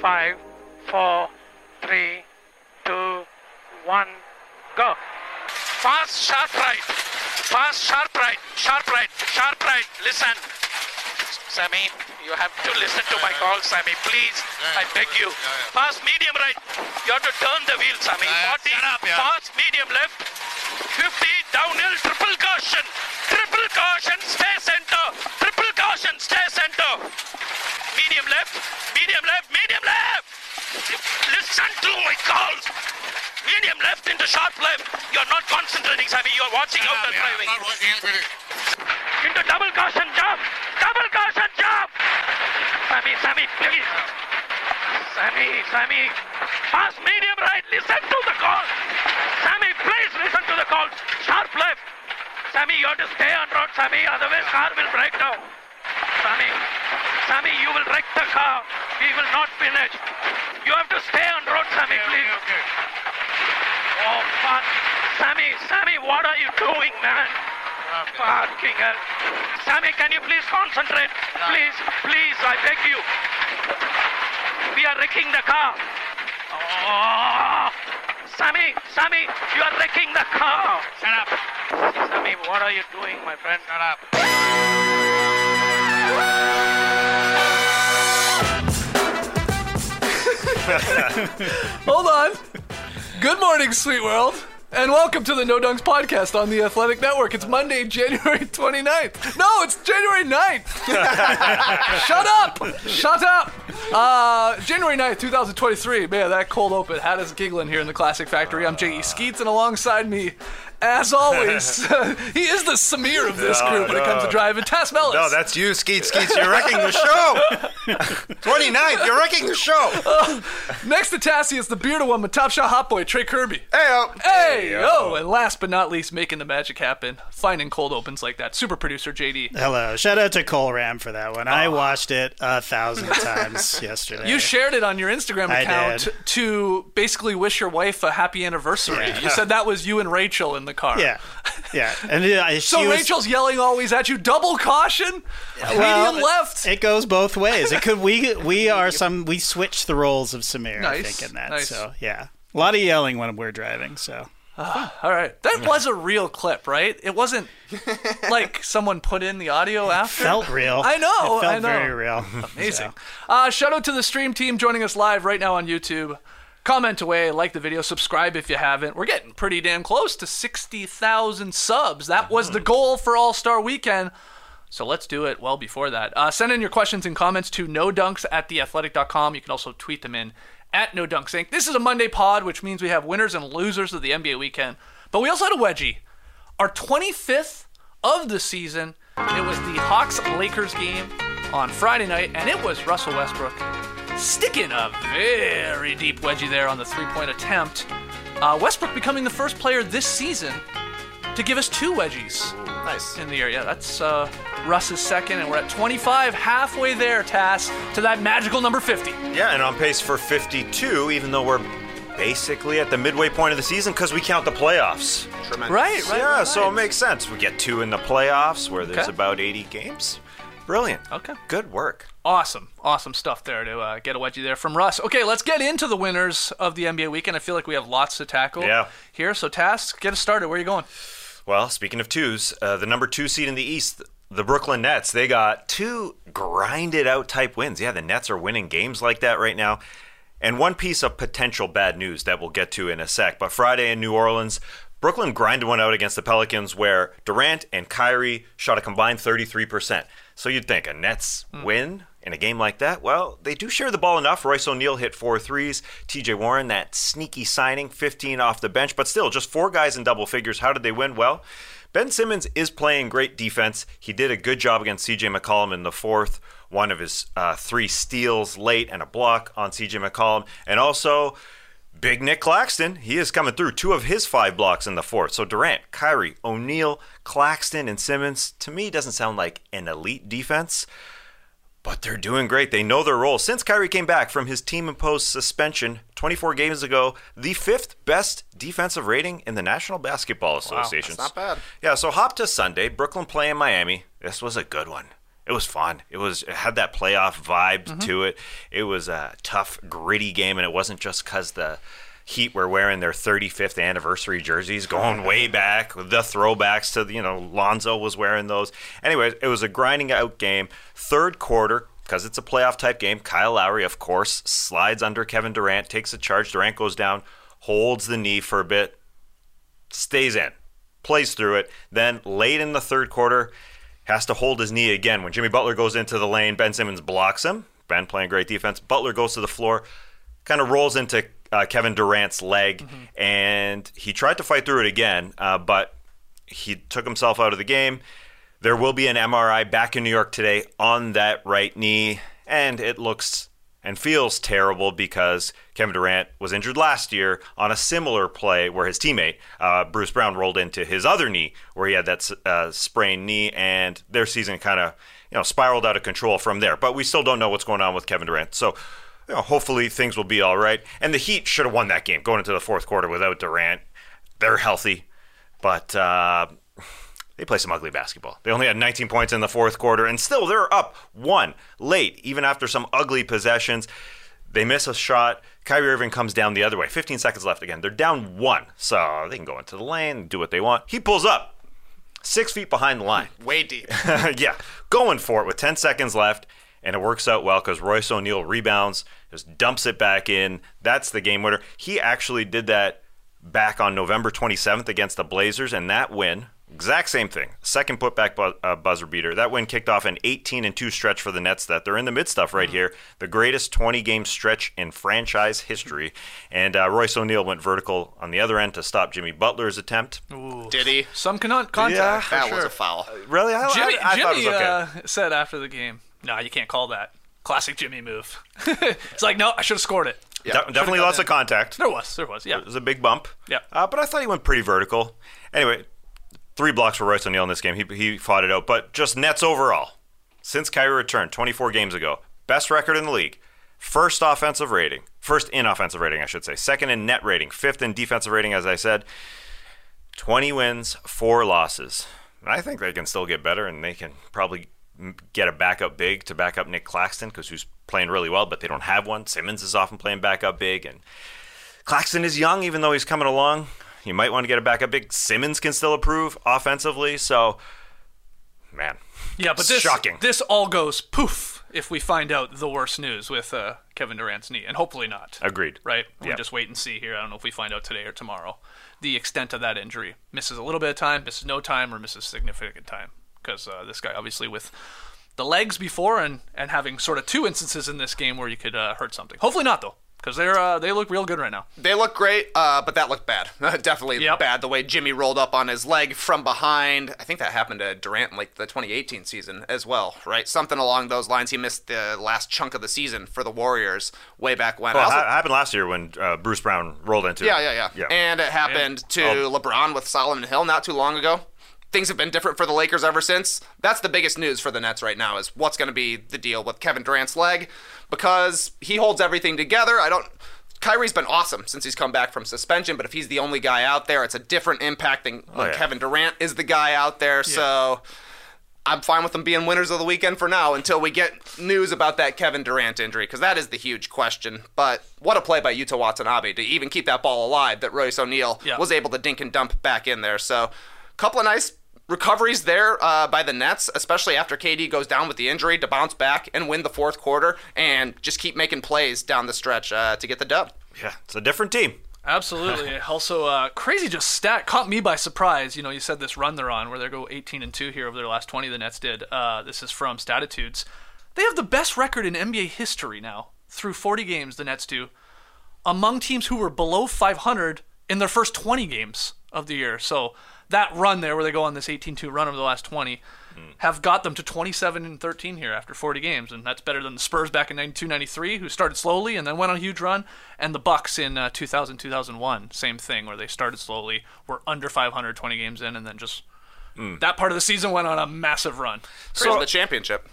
Five, four, three, two, one, go. Fast, sharp right. Fast, sharp right. Sharp right. Sharp right. Listen. Sammy, you have to listen to my call, Sammy. Please, I beg you. Fast, medium right. You have to turn the wheel, Sammy. Uh, 40. Fast, medium left. 50. Downhill. Triple caution. Triple caution. Stay center. Triple caution. Stay center. Medium left. Medium left. Medium left. Listen to my calls. Medium left into sharp left. You're not concentrating, Sammy. You're watching out the driving. Into double caution jump. Double caution jump. Sammy, Sammy, please. Sammy, Sammy. Fast medium right. Listen to the call. Sammy, please to the call. Sharp left. Sammy, you have to stay on road, Sammy. Otherwise, car will break down. Sammy, Sammy, you will wreck the car. We will not finish. You have to stay on road, Sammy, please. Oh, fuck. Sammy, Sammy, what are you doing, man? Fucking hell. Sammy, can you please concentrate? Please, please, I beg you. We are wrecking the car. Oh, Sammy, Sammy, you are wrecking the car. Shut up. Sammy, what are you doing, my friend? Shut up. Hold on. Good morning, sweet world. And welcome to the No Dunks podcast on the Athletic Network. It's Monday, January 29th. No, it's January 9th. Shut up. Shut up. Uh, January 9th, 2023. Man, that cold open had us giggling here in the Classic Factory. I'm J.E. Skeets, and alongside me, as always, he is the Samir of this No, group when it comes to driving. Tas Melas. No, that's you, Skeet Skeets. You're wrecking the show. 29th, you're wrecking the show. Uh, next to Tassie is the bearded one, my top shot hot boy, Trey Kirby. Hey, Hey, oh, and last but not least, making the magic happen, finding cold opens like that, super producer JD. Hello. Shout out to Cole Ram for that one. I ah. watched it a thousand times yesterday. You shared it on your Instagram account to basically wish your wife a happy anniversary. You said that was you and Rachel in the car. Yeah. Yeah. And uh, So she was- Rachel's yelling always at you, double caution, well, medium left. It goes both ways. It could we we are some we switch the roles of Samir, I Nice, think, in that. nice. So yeah. A lot of yelling when we're driving, so All right, that was a real clip, right? It wasn't like someone put in the audio after. felt real. I know, It felt I know. very real. Amazing. Uh, shout out to the stream team joining us live right now on YouTube. Comment away, like the video, subscribe if you haven't. We're getting pretty damn close to 60,000 subs. That was the goal for All Star Weekend. So let's do it well before that. Uh, send in your questions and comments to no dunks at theathletic.com. You can also tweet them in at no. This is a Monday pod, which means we have winners and losers of the NBA weekend. But we also had a wedgie. Our 25th of the season. It was the Hawks Lakers game on Friday night, and it was Russell Westbrook sticking a very deep wedgie there on the three point attempt. Uh, Westbrook becoming the first player this season to give us two wedgies Nice. in the year. Yeah, that's uh, Russ's second, and we're at 25, halfway there, Tass, to that magical number 50. Yeah, and on pace for 52, even though we're basically at the midway point of the season because we count the playoffs. Right, right. yeah, right, so it makes sense. We get two in the playoffs where there's Okay. about 80 games. Brilliant. Okay. Good work. Awesome, awesome stuff there to uh, get a wedgie there from Russ. Okay, let's get into the winners of the NBA weekend. I feel like we have lots to tackle Yeah. here. So, Tass, get us started. Where are you going? Well, speaking of twos, uh, the number two seed in the East, the Brooklyn Nets, they got two grinded out type wins. Yeah, the Nets are winning games like that right now. And one piece of potential bad news that we'll get to in a sec. But Friday in New Orleans, Brooklyn grinded one out against the Pelicans where Durant and Kyrie shot a combined 33%. So you'd think a Nets win in a game like that? Well, they do share the ball enough. Royce O'Neal hit four threes. TJ Warren, that sneaky signing, 15 off the bench, but still just four guys in double figures. How did they win? Well, Ben Simmons is playing great defense. He did a good job against CJ McCollum in the fourth. One of his uh, three steals late and a block on CJ McCollum. And also, Big Nick Claxton, he is coming through. Two of his five blocks in the fourth. So Durant, Kyrie, O'Neal, Claxton, and Simmons, to me, doesn't sound like an elite defense. But they're doing great. They know their role. Since Kyrie came back from his team imposed suspension 24 games ago, the fifth best defensive rating in the National Basketball Association. Wow, that's not bad. Yeah, so hop to Sunday, Brooklyn playing Miami. This was a good one. It was fun. It was it had that playoff vibe mm-hmm. to it. It was a tough, gritty game, and it wasn't just because the Heat were wearing their 35th anniversary jerseys, going way mm-hmm. back. The throwbacks to the, you know Lonzo was wearing those. Anyway, it was a grinding out game. Third quarter, because it's a playoff type game. Kyle Lowry, of course, slides under Kevin Durant, takes a charge. Durant goes down, holds the knee for a bit, stays in, plays through it. Then late in the third quarter, has to hold his knee again. When Jimmy Butler goes into the lane, Ben Simmons blocks him. Ben playing great defense. Butler goes to the floor, kind of rolls into uh, Kevin Durant's leg, and he tried to fight through it again, uh, but he took himself out of the game. There will be an MRI back in New York today on that right knee, and it looks and feels terrible because Kevin Durant was injured last year on a similar play where his teammate uh, Bruce Brown rolled into his other knee where he had that uh, sprained knee, and their season kind of you know spiraled out of control from there. But we still don't know what's going on with Kevin Durant, so. You know, hopefully things will be all right. And the Heat should have won that game going into the fourth quarter without Durant. They're healthy, but uh, they play some ugly basketball. They only had 19 points in the fourth quarter, and still they're up one late, even after some ugly possessions. They miss a shot. Kyrie Irving comes down the other way. 15 seconds left again. They're down one, so they can go into the lane, do what they want. He pulls up, six feet behind the line. Way deep. yeah, going for it with 10 seconds left, and it works out well because Royce O'Neal rebounds, just dumps it back in. That's the game winner. He actually did that back on November 27th against the Blazers, and that win, exact same thing. Second putback bu- uh, buzzer beater. That win kicked off an 18 and 2 stretch for the Nets that they're in the midst of right here. The greatest 20 game stretch in franchise history. And uh, Royce O'Neal went vertical on the other end to stop Jimmy Butler's attempt. Did he? Some con- contact. Yeah, That sure. was a foul. Really? I, Jimmy, I, I thought it Jimmy was okay. uh, said after the game, "No, you can't call that." Classic Jimmy move. it's like, no, I should have scored it. De- definitely lots of contact. There was, there was, yeah. It was a big bump. Yeah. Uh, but I thought he went pretty vertical. Anyway, three blocks for Royce O'Neal in this game. He, he fought it out. But just Nets overall, since Kyrie returned 24 games ago, best record in the league. First offensive rating. First in offensive rating, I should say. Second in net rating. Fifth in defensive rating, as I said. 20 wins, four losses. I think they can still get better, and they can probably get a backup big to back up Nick Claxton, because who's playing really well, but they don't have one. Simmons is often playing backup big, and Claxton is young, even though he's coming along. You might want to get it back. a backup big. Simmons can still improve offensively, so man, Yeah, but this shocking. this all goes poof if we find out the worst news with uh, Kevin Durant's knee, and hopefully not. Agreed. Right? We Yeah. just wait and see here. I don't know if we find out today or tomorrow the extent of that injury. Misses a little bit of time, misses no time, or misses significant time because uh, this guy obviously with the legs before and and having sort of two instances in this game where you could uh, hurt something. Hopefully not though, because they're uh, they look real good right now. They look great, uh, but that looked bad. Definitely Yep. bad. The way Jimmy rolled up on his leg from behind. I think that happened to Durant in like the 2018 season as well, right? Something along those lines. He missed the last chunk of the season for the Warriors way back when. Well, it also- ha- happened last year when uh, Bruce Brown rolled into yeah, it. yeah, yeah, And it happened to LeBron with Solomon Hill not too long ago. Things have been different for the Lakers ever since. That's the biggest news for the Nets right now is what's going to be the deal with Kevin Durant's leg because he holds everything together. I don't Kyrie's been awesome since he's come back from suspension, but if he's the only guy out there, it's a different impact than oh, when yeah. Kevin Durant is the guy out there. So I'm fine with them being winners of the weekend for now until we get news about that Kevin Durant injury because that is the huge question. But what a play by Yuta Watanabe to even keep that ball alive that Royce O'Neal Yeah. was able to dink and dump back in there. So, a couple of nice recoveries there uh, by the Nets, especially after KD goes down with the injury to bounce back and win the fourth quarter and just keep making plays down the stretch uh, to get the dub. Yeah, it's a different team. Absolutely. also, uh, crazy just stat caught me by surprise. You know, you said this run they're on where they go 18 and two here over their last 20. The Nets did. Uh, this is from Statitudes. They have the best record in NBA history now through 40 games. The Nets do among teams who were below 500 in their first 20 games of the year. So that run there where they go on this 18-2 run over the last 20 hmm. have got them to 27 and 13 here after 40 games and that's better than the Spurs back in 92-93 who started slowly and then went on a huge run and the Bucks in uh, 2000-2001 same thing where they started slowly were under 520 games in and then just hmm. that part of the season went on a massive run So the championship.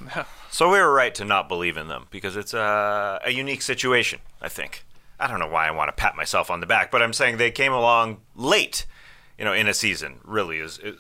So we were right to not believe in them because it's a, a unique situation, I think. I don't know why I want to pat myself on the back, but I'm saying they came along late, you know, in a season, really, is, is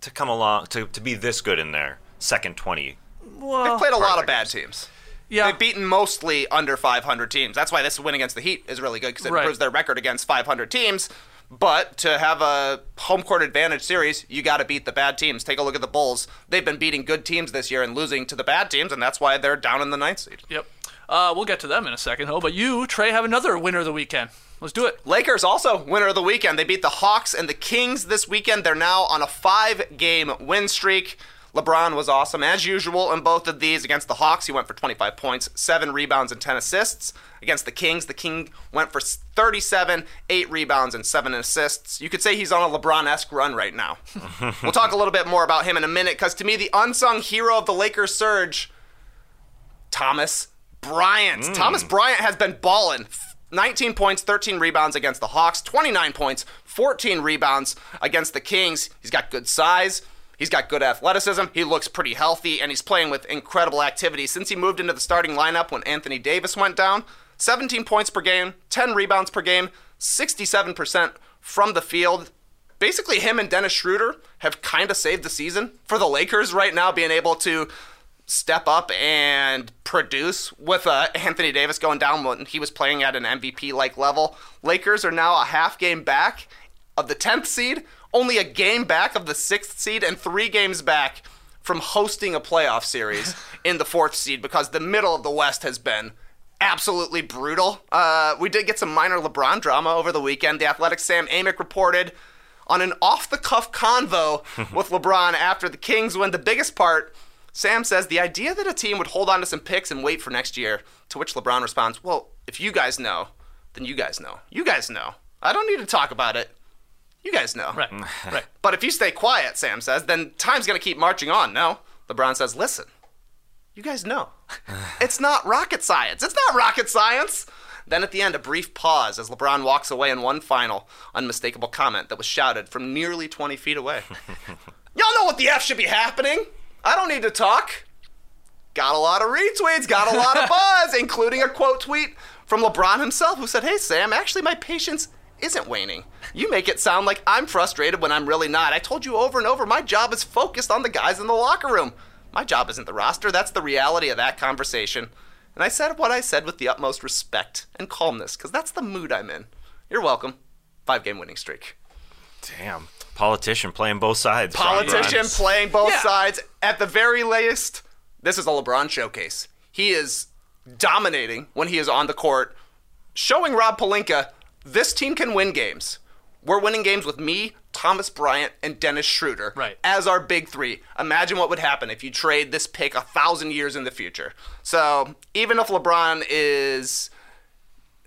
to come along, to, to be this good in their second 20. They've played a lot of bad teams. yeah They've beaten mostly under 500 teams. That's why this win against the Heat is really good because it Right. improves their record against 500 teams. But to have a home court advantage series, you got to beat the bad teams. Take a look at the Bulls. They've been beating good teams this year and losing to the bad teams, and that's why they're down in the ninth seed. Yep. Uh, we'll get to them in a second, though. But you, Trey, have another winner of the weekend. Let's do it. Lakers also winner of the weekend. They beat the Hawks and the Kings this weekend. They're now on a five game win streak. LeBron was awesome as usual in both of these. Against the Hawks, he went for 25 points, 7 rebounds, and 10 assists. Against the Kings, the King went for 37, 8 rebounds, and 7 assists. You could say he's on a LeBron esque run right now. we'll talk a little bit more about him in a minute because to me, the unsung hero of the Lakers surge, Thomas Bryant. Hmm. Thomas Bryant has been balling. 19 points, 13 rebounds against the Hawks, 29 points, 14 rebounds against the Kings. He's got good size. He's got good athleticism. He looks pretty healthy, and he's playing with incredible activity. Since he moved into the starting lineup when Anthony Davis went down, 17 points per game, 10 rebounds per game, 67% from the field. Basically, him and Dennis Schroeder have kind of saved the season for the Lakers right now, being able to step up and produce with uh, Anthony Davis going down when he was playing at an MVP like level. Lakers are now a half game back of the 10th seed, only a game back of the 6th seed, and three games back from hosting a playoff series in the 4th seed because the middle of the West has been absolutely brutal. Uh, we did get some minor LeBron drama over the weekend. The Athletic Sam Amick reported on an off the cuff convo with LeBron after the Kings win. The biggest part, Sam says the idea that a team would hold on to some picks and wait for next year, to which LeBron responds, Well, if you guys know, then you guys know. You guys know. I don't need to talk about it. You guys know. Right. right. But if you stay quiet, Sam says, then time's going to keep marching on. No. LeBron says, Listen, you guys know. it's not rocket science. It's not rocket science. Then at the end, a brief pause as LeBron walks away in one final, unmistakable comment that was shouted from nearly 20 feet away. Y'all know what the F should be happening. I don't need to talk. Got a lot of retweets, got a lot of buzz, including a quote tweet from LeBron himself who said, Hey, Sam, actually, my patience isn't waning. You make it sound like I'm frustrated when I'm really not. I told you over and over, my job is focused on the guys in the locker room. My job isn't the roster. That's the reality of that conversation. And I said what I said with the utmost respect and calmness, because that's the mood I'm in. You're welcome. Five game winning streak. Damn. Politician playing both sides. Politician Grimes. playing both Yeah. sides. At the very latest, this is a LeBron showcase. He is dominating when he is on the court, showing Rob Pelinka this team can win games. We're winning games with me, Thomas Bryant, and Dennis Schroeder Right. as our big three. Imagine what would happen if you trade this pick a thousand years in the future. So even if LeBron is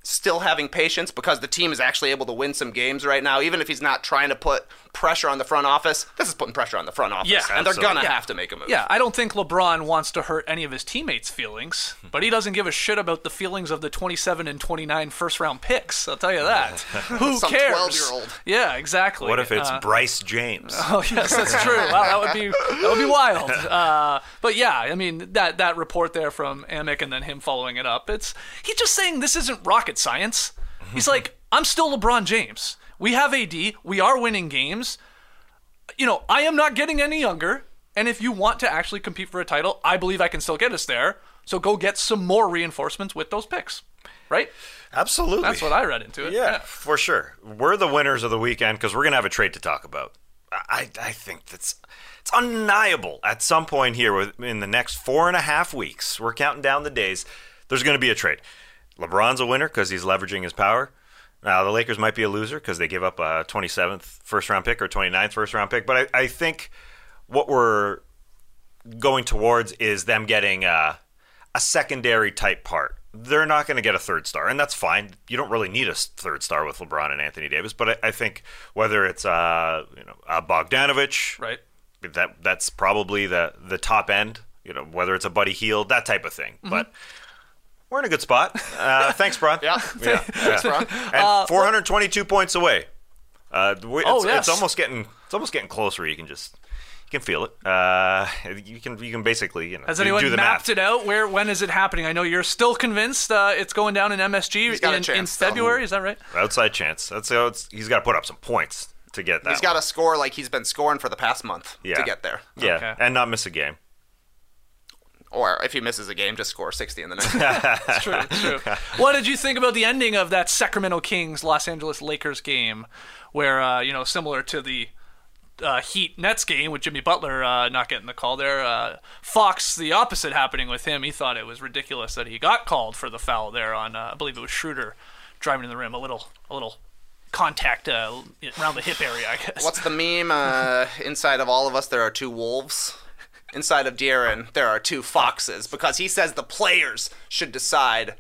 still having patience because the team is actually able to win some games right now, even if he's not trying to put pressure on the front office, this is putting pressure on the front office. Yeah, and they're gonna Yeah. have to make a move. Yeah, I don't think LeBron wants to hurt any of his teammates' feelings, but he doesn't give a shit about the feelings of the 27 and 29 first round picks. I'll tell you that. Who Some cares? 12-year-old. Yeah, exactly. What if it's Uh, Bryce James? Oh yes, that's true. Wow, that would be that would be wild. Uh, but yeah, I mean that that report there from Amick and then him following it up. It's he's just saying this isn't rocket science. He's like, I'm still LeBron James. We have AD. We are winning games. You know, I am not getting any younger. And if you want to actually compete for a title, I believe I can still get us there. So go get some more reinforcements with those picks. Right? Absolutely. That's what I read into it. Yeah, for sure. We're the winners of the weekend because we're gonna have a trade to talk about. I, I think that's it's undeniable. At some point here, in the next four and a half weeks, we're counting down the days. There's gonna be a trade. LeBron's a winner because he's leveraging his power. Now the Lakers might be a loser because they give up a 27th first round pick or 29th first round pick. But I, I think what we're going towards is them getting uh, a secondary type part they're not going to get a third star, and that's fine. You don't really need a third star with LeBron and Anthony Davis, but I, I think whether it's uh, you know uh, Bogdanovich, Right. that that's probably the the top end. You know, whether it's a Buddy Hield, that type of thing. But we're in a good spot. Uh, thanks, Bron. Yeah. yeah. Thanks, Bron. And 422 points away. Uh, we- it's, Oh, yes. it's almost getting it's almost getting closer. You can just you can feel it. Uh, you can you can basically you know Has anyone do the mapped math. it out? Where when is it happening? I know you're still convinced uh, it's going down in MSG in, in chance, though. February. Is that right? Outside chance. That's how it's, he's got to put up some points to get that. He's got to score like he's been scoring for the past month Yeah. to get there. yeah, Okay. and not miss a game. Or if he misses a game, just score 60 in the next. It's true. It's true. what did you think about the ending of that Sacramento Kings Los Angeles Lakers game, where uh, you know similar to the uh, Heat Nets game with Jimmy Butler uh, not getting the call there, uh, Fox the opposite happening with him. He thought it was ridiculous that he got called for the foul there on uh, I believe it was Schroeder driving in the rim, a little a little contact uh, around the hip area, I guess. What's the meme? Uh, inside of all of us, there are two wolves. Inside of De'Aaron, there are two foxes because he says the players should decide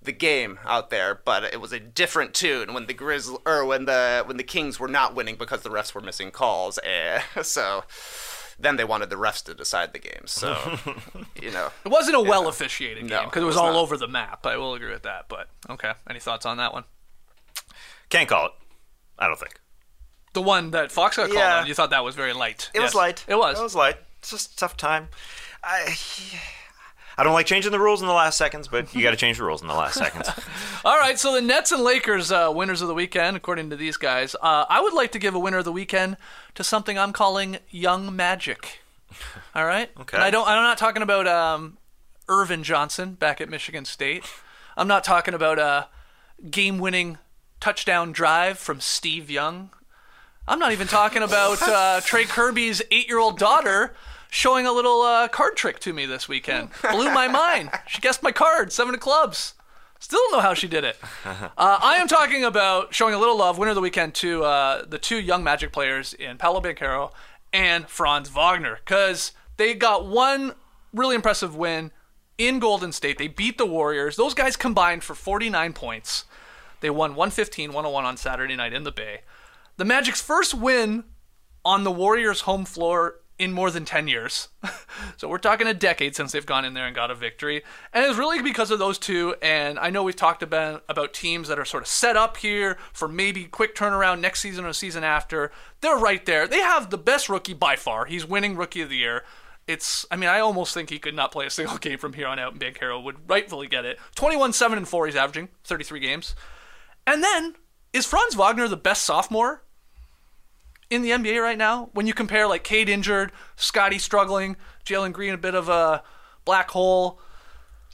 the game out there, but it was a different tune when the Grizz or when the when the Kings were not winning because the refs were missing calls. Eh, so then they wanted the refs to decide the game. So you know, It wasn't a well officiated No, game because it it was was all not. over the map. I will agree with that. But okay, any thoughts on that one? Can't call it. I don't think. The one that Fox got called Yeah. on, you thought that was very light. It Yes. was light. It was. It was light. It's just a tough time. I I don't like changing the rules in the last seconds, but you got to change the rules in the last seconds. All right, so the Nets and Lakers uh, winners of the weekend, according to these guys. Uh, I would like to give a winner of the weekend to something I'm calling Young Magic. All right. Okay. And I don't. I'm not talking about um, Earvin Johnson back at Michigan State. I'm not talking about a game-winning touchdown drive from Steve Young. I'm not even talking about uh, Trey Kirby's eight-year-old daughter showing a little uh, card trick to me this weekend. Blew my mind. She guessed my card, seven of clubs. Still don't know how she did it. Uh, I am talking about showing a little love, winner of the weekend, to uh, the two young Magic players in Paolo Banchero and Franz Wagner, because they got one really impressive win in Golden State. They beat the Warriors. Those guys combined for 49 points. They won 115 101 on Saturday night in the Bay. The Magic's first win on the Warriors' home floor in more than 10 years. so we're talking a decade since they've gone in there and got a victory. And it's really because of those two. And I know we've talked about, about teams that are sort of set up here for maybe quick turnaround next season or season after. They're right there. They have the best rookie by far. He's winning Rookie of the Year. It's, I mean, I almost think he could not play a single game from here on out, and Banchero would rightfully get it. 21 7 and 4, he's averaging 33 games. And then, is Franz Wagner the best sophomore in the NBA right now? When you compare like Cade injured, Scotty struggling, Jalen Green a bit of a black hole.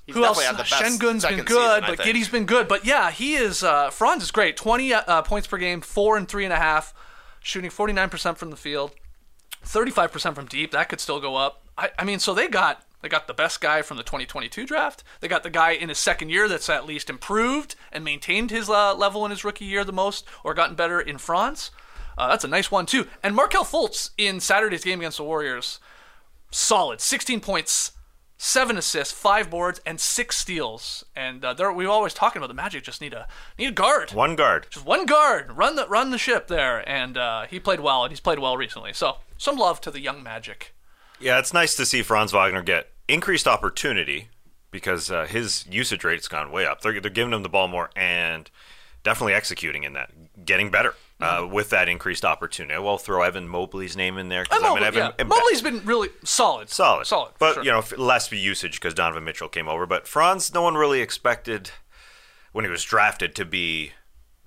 He's Who else? definitely had the best Sengun's been good, season, but. Giddey's been good. But yeah, he is. Uh, Franz is great. Twenty uh, points per game, four and three and a half, shooting forty nine percent from the field, thirty five percent from deep. That could still go up. I, I mean, so they got they got the best guy from the 2022 draft. They got the guy in his second year that's at least improved and maintained his uh, level in his rookie year the most, or gotten better in Franz. Uh, that's a nice one too. And Markelle Fultz in Saturday's game against the Warriors, solid, 16 points, seven assists, five boards, and six steals. And uh, there, we were always talking about the Magic just need a need a guard, One guard. just one guard, run the run the ship there. And uh, he played well, and he's played well recently. So some love to the young Magic. Yeah, it's nice to see Franz Wagner get increased opportunity because uh, his usage rate's gone way up. They're, they're giving him the ball more and definitely executing in that, getting better uh, with that increased opportunity. We'll throw Evan Mobley's name in there. And I Mobley, mean, Evan, yeah. Mobley's been really solid, solid, solid, but sure. you know less usage because Donovan Mitchell came over. But Franz, no one really expected when he was drafted to be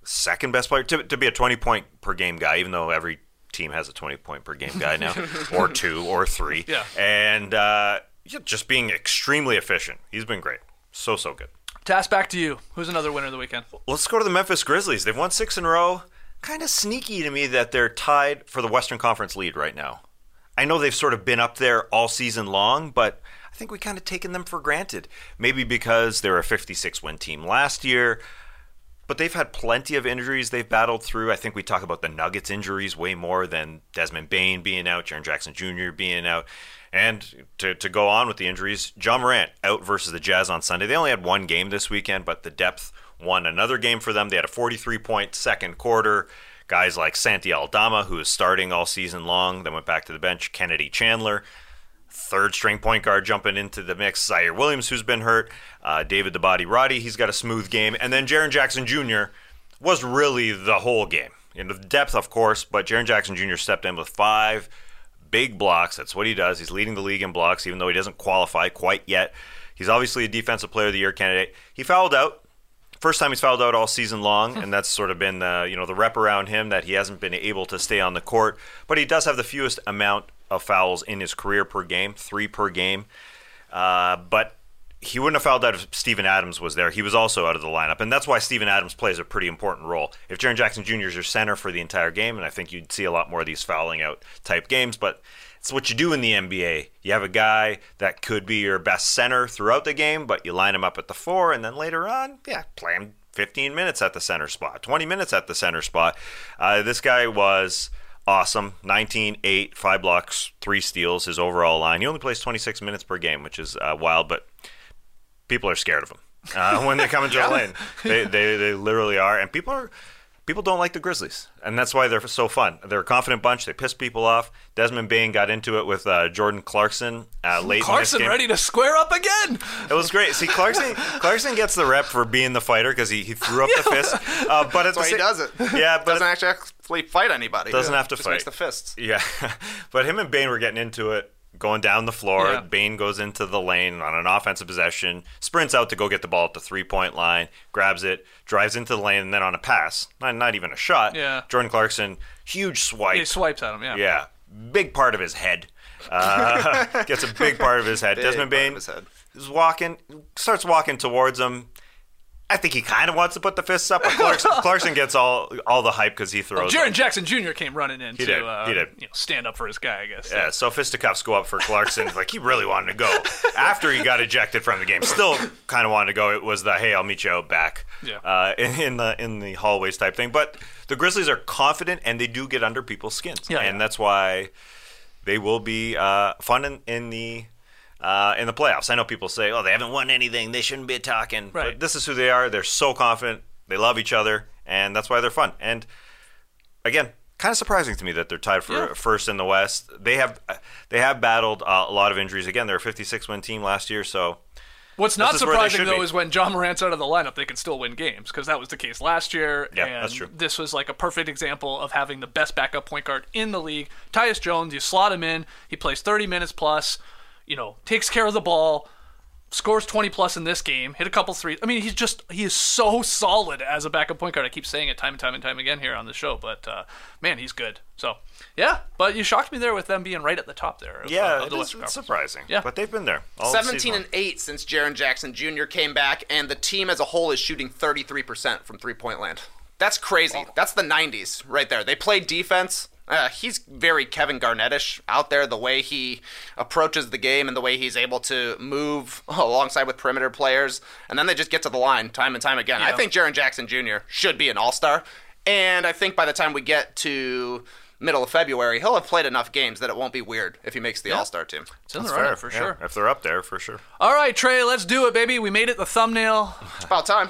second best player to, to be a 20 point per game guy, even though every team has a 20 point per game guy now, or two, or three. Yeah. and uh, yeah, just being extremely efficient. He's been great, so so good. Task back to you. Who's another winner of the weekend? Let's go to the Memphis Grizzlies. They've won six in a row. Kind of sneaky to me that they're tied for the Western Conference lead right now. I know they've sort of been up there all season long, but I think we kind of taken them for granted. Maybe because they're a 56 win team last year. but they've had plenty of injuries they've battled through. I think we talk about the Nuggets injuries way more than Desmond Bane being out, Jaren Jackson Jr. being out. And to, to go on with the injuries, Ja Morant out versus the Jazz on Sunday. They only had one game this weekend, but the depth won another game for them. They had a 43 point second quarter. Guys like Santi Aldama, who is starting all season long, then went back to the bench. Kennedy Chandler, third string point guard jumping into the mix. Ziaire Williams, who's been hurt. Uh, David the Body Roddy, he's got a smooth game. And then Jaren Jackson Jr. was really the whole game. In the depth, of course, but Jaren Jackson Jr. stepped in with five big blocks. That's what he does. He's leading the league in blocks, even though he doesn't qualify quite yet. He's obviously a Defensive Player of the Year candidate. He fouled out. First time he's fouled out all season long, and that's sort of been the you know the rep around him that he hasn't been able to stay on the court. But he does have the fewest amount of fouls in his career per game, three per game. Uh, but he wouldn't have fouled out if Steven Adams was there. He was also out of the lineup, and that's why Steven Adams plays a pretty important role. If Jaren Jackson Jr. is your center for the entire game, and I think you'd see a lot more of these fouling out type games, but it's what you do in the NBA. You have a guy that could be your best center throughout the game, but you line him up at the four, and then later on, yeah, play him 15 minutes at the center spot, 20 minutes at the center spot. Uh, this guy was awesome 19 8 5 blocks 3 steals his overall line he only plays 26 minutes per game which is uh, wild but people are scared of him uh, when they come into the lane. They, they they literally are, and people are people don't like the Grizzlies, and that's why they're so fun. They're a confident bunch. They piss people off. Desmond Bane got into it with uh, Jordan Clarkson uh, late. Clarkson in this game. Clarkson ready to square up again. It was great. See, Clarkson Clarkson gets the rep for being the fighter because he, he threw up the fist. Uh, but at That's why the he does it. Yeah, but doesn't actually actually fight anybody. Doesn't have to Just fight. Makes the fists. Yeah, but him and Bane were getting into it, going down the floor. Yeah. Bane goes into the lane on an offensive possession, sprints out to go get the ball at the three point line, grabs it, drives into the lane, and then on a pass, not, not even a shot. Yeah. Jordan Clarkson, huge swipe. He swipes at him. Yeah. yeah, big part of his head. Uh, gets a big part of his head. Big Desmond part Bane his head. is walking, starts walking towards him. I think he kind of wants to put the fists up, but Clarkson, Clarkson gets all all the hype because he throws. them. Jaren Jackson Jr. came running in to did, Uh, he did. You know, stand up for his guy, I guess. Yeah, so fisticuffs go up for Clarkson. like he really wanted to go after he got ejected from the game. Still kind of wanted to go. It was the hey, I'll meet you out back. Yeah. Uh, in, in the in the hallways type thing. But the Grizzlies are confident and they do get under people's skins, Yeah, and yeah. that's why they will be uh, fun in, in the. Uh, in the playoffs, I know people say, "Oh, they haven't won anything; they shouldn't be talking." Right. But this is who they are. They're so confident. They love each other, and that's why they're fun. And again, kind of surprising to me that they're tied for Yeah. first in the West. They have they have battled uh, a lot of injuries. Again, they're a 56 win team last year, so What's not This is where they surprising though be. is when Ja Morant's out of the lineup, they can still win games because that was the case last year. Yeah, and that's true. This was like a perfect example of having the best backup point guard in the league. Tyus Jones, you slot him in, he plays 30 minutes plus, you know, takes care of the ball, scores 20 plus in this game, hit a couple threes. I mean, he's just he is so solid as a backup point guard. I keep saying it time and time and time again here on the show, but uh, man, he's good. So yeah, but you shocked me there with them being right at the top there. Of, yeah, uh, of it the is, Western it's surprising. Yeah. but they've been there. All 17 long. and 8 since Jaren Jackson Jr. came back, and the team as a whole is shooting 33% from three point land. That's crazy. That's the 90s right there. They play defense. Uh, he's very Kevin Garnettish out there, the way he approaches the game and the way he's able to move alongside with perimeter players. And then they just get to the line time and time again. I think Jaren Jackson Jr. should be an all star. And I think by the time we get to middle of February, he'll have played enough games that it won't be weird if he makes the all star team. It's in the That's running fair, for yeah. sure. If they're up there, for sure. All right, Trey, let's do it, baby. We made it the thumbnail. It's about time.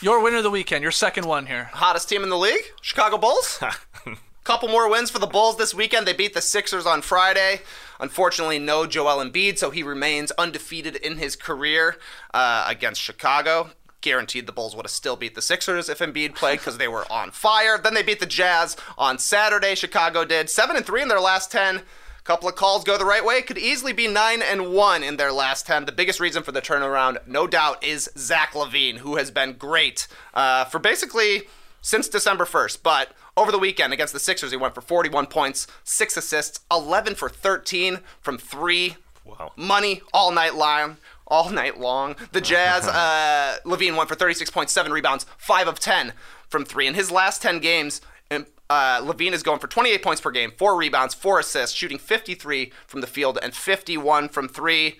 Your winner of the weekend, your second one here. hottest team in the league, Chicago Bulls. Couple more wins for the Bulls this weekend. They beat the Sixers on Friday. Unfortunately, no Joel Embiid, so he remains undefeated in his career uh, against Chicago. Guaranteed the Bulls would have still beat the Sixers if Embiid played because they were on fire. Then they beat the Jazz on Saturday. Chicago did seven and three in their last ten. A Couple of calls go the right way. Could easily be nine and one in their last ten. The biggest reason for the turnaround, no doubt, is Zach LaVine, who has been great uh, for basically since December 1st. But over the weekend against the Sixers, he went for 41 points, six assists, 11 for 13 from three. Wow. Money all night long. All night long. The Jazz, uh, LaVine went for 36.7 rebounds, 5 of 10 from 3. In his last 10 games, um, uh, LaVine is going for 28 points per game, 4 rebounds, 4 assists, shooting 53 from the field and 51 from 3.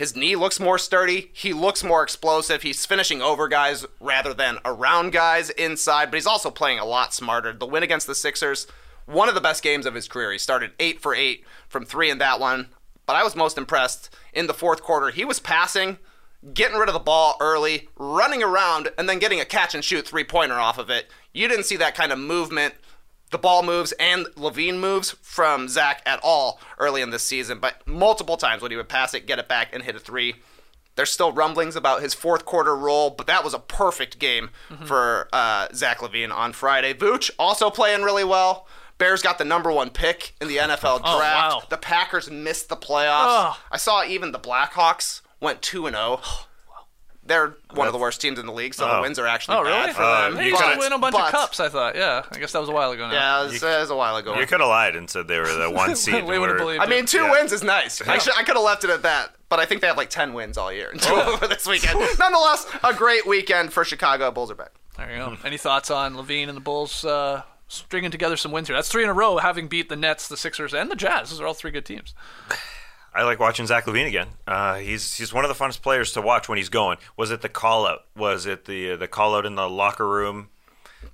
His knee looks more sturdy. He looks more explosive. He's finishing over guys rather than around guys inside, but he's also playing a lot smarter. The win against the Sixers, one of the best games of his career. He started eight for eight from three in that one. But I was most impressed in the fourth quarter. He was passing, getting rid of the ball early, running around, and then getting a catch and shoot three pointer off of it. You didn't see that kind of movement the ball moves and LaVine moves from Zach at all early in this season, but multiple times when he would pass it, get it back, and hit a three. There's still rumblings about his fourth quarter role, but that was a perfect game Mm-hmm. for uh, Zach LaVine on Friday. Vooch also playing really well. Bears got the number one pick in the NFL draft. Oh, wow. The Packers missed the playoffs. Oh. I saw even the Blackhawks went two and zero. They're one of the worst teams in the league, so the Oh. wins are actually Oh, bad for Uh, them. They you used to could've- win a bunch but- of cups. I thought. Yeah, I guess that was a while ago now. Yeah, it was, it was a while ago. You could have lied and said they were the one seed. we would have We're- believed. I mean, two Yeah. wins is nice. I, should, I could have left it at that, but I think they have like ten wins all year. And two of this weekend. Nonetheless, a great weekend for Chicago. Bulls are back. There you go. Any thoughts on LaVine and the Bulls uh, stringing together some wins here? That's three in a row, having beat the Nets, the Sixers, and the Jazz. Those are all three good teams. I like watching Zach LaVine again. Uh, he's he's one of the funnest players to watch when he's going. Was it the call out? Was it the the call out in the locker room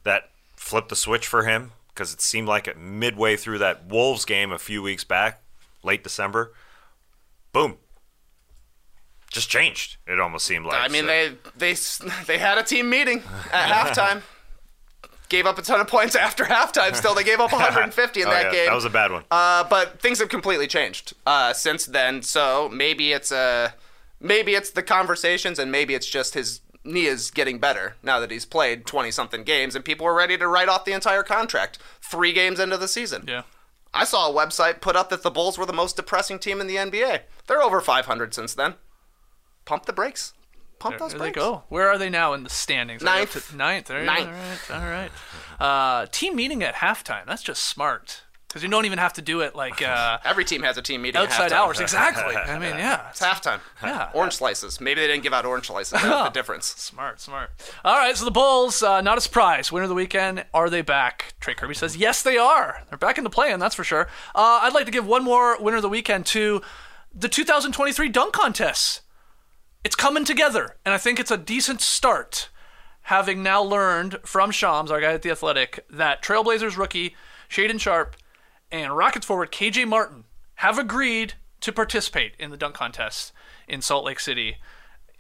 that flipped the switch for him? Because it seemed like it midway through that Wolves game a few weeks back, late December, boom, just changed. It almost seemed like. I mean, So- they they they had a team meeting at halftime. Gave up a ton of points after halftime. Still, they gave up 150 in Oh, that yeah, game. That was a bad one. Uh, but things have completely changed uh, since then. So maybe it's uh, maybe it's the conversations, and maybe it's just his knee is getting better now that he's played twenty something games, and people are ready to write off the entire contract three games into the season. Yeah. I saw a website put up that the Bulls were the most depressing team in the NBA. They're over 500 since then. Pump the brakes. Pump There, those there they brakes. go. Where are they now in the standings? They Ninth. Ninth. There. Ninth. All right. All right. Uh, team meeting at halftime. That's just smart. Because you don't even have to do it like uh, Every team has a team meeting outside hours. Exactly. I mean, yeah. It's halftime. Yeah. Orange slices. Maybe they didn't give out orange slices. That's the difference. Smart, smart. All right, so the Bulls, uh, not a surprise. Winner of the weekend, are they back? Trey Kirby says, yes, they are. They're back in the play-in, that's for sure. Uh, I'd like to give one more winner of the weekend to the 2023 dunk contests. It's coming together, and I think it's a decent start. Having now learned from Shams, our guy at the Athletic, that Trailblazers rookie Shaedon Sharpe and Rockets forward KJ Martin have agreed to participate in the dunk contest in Salt Lake City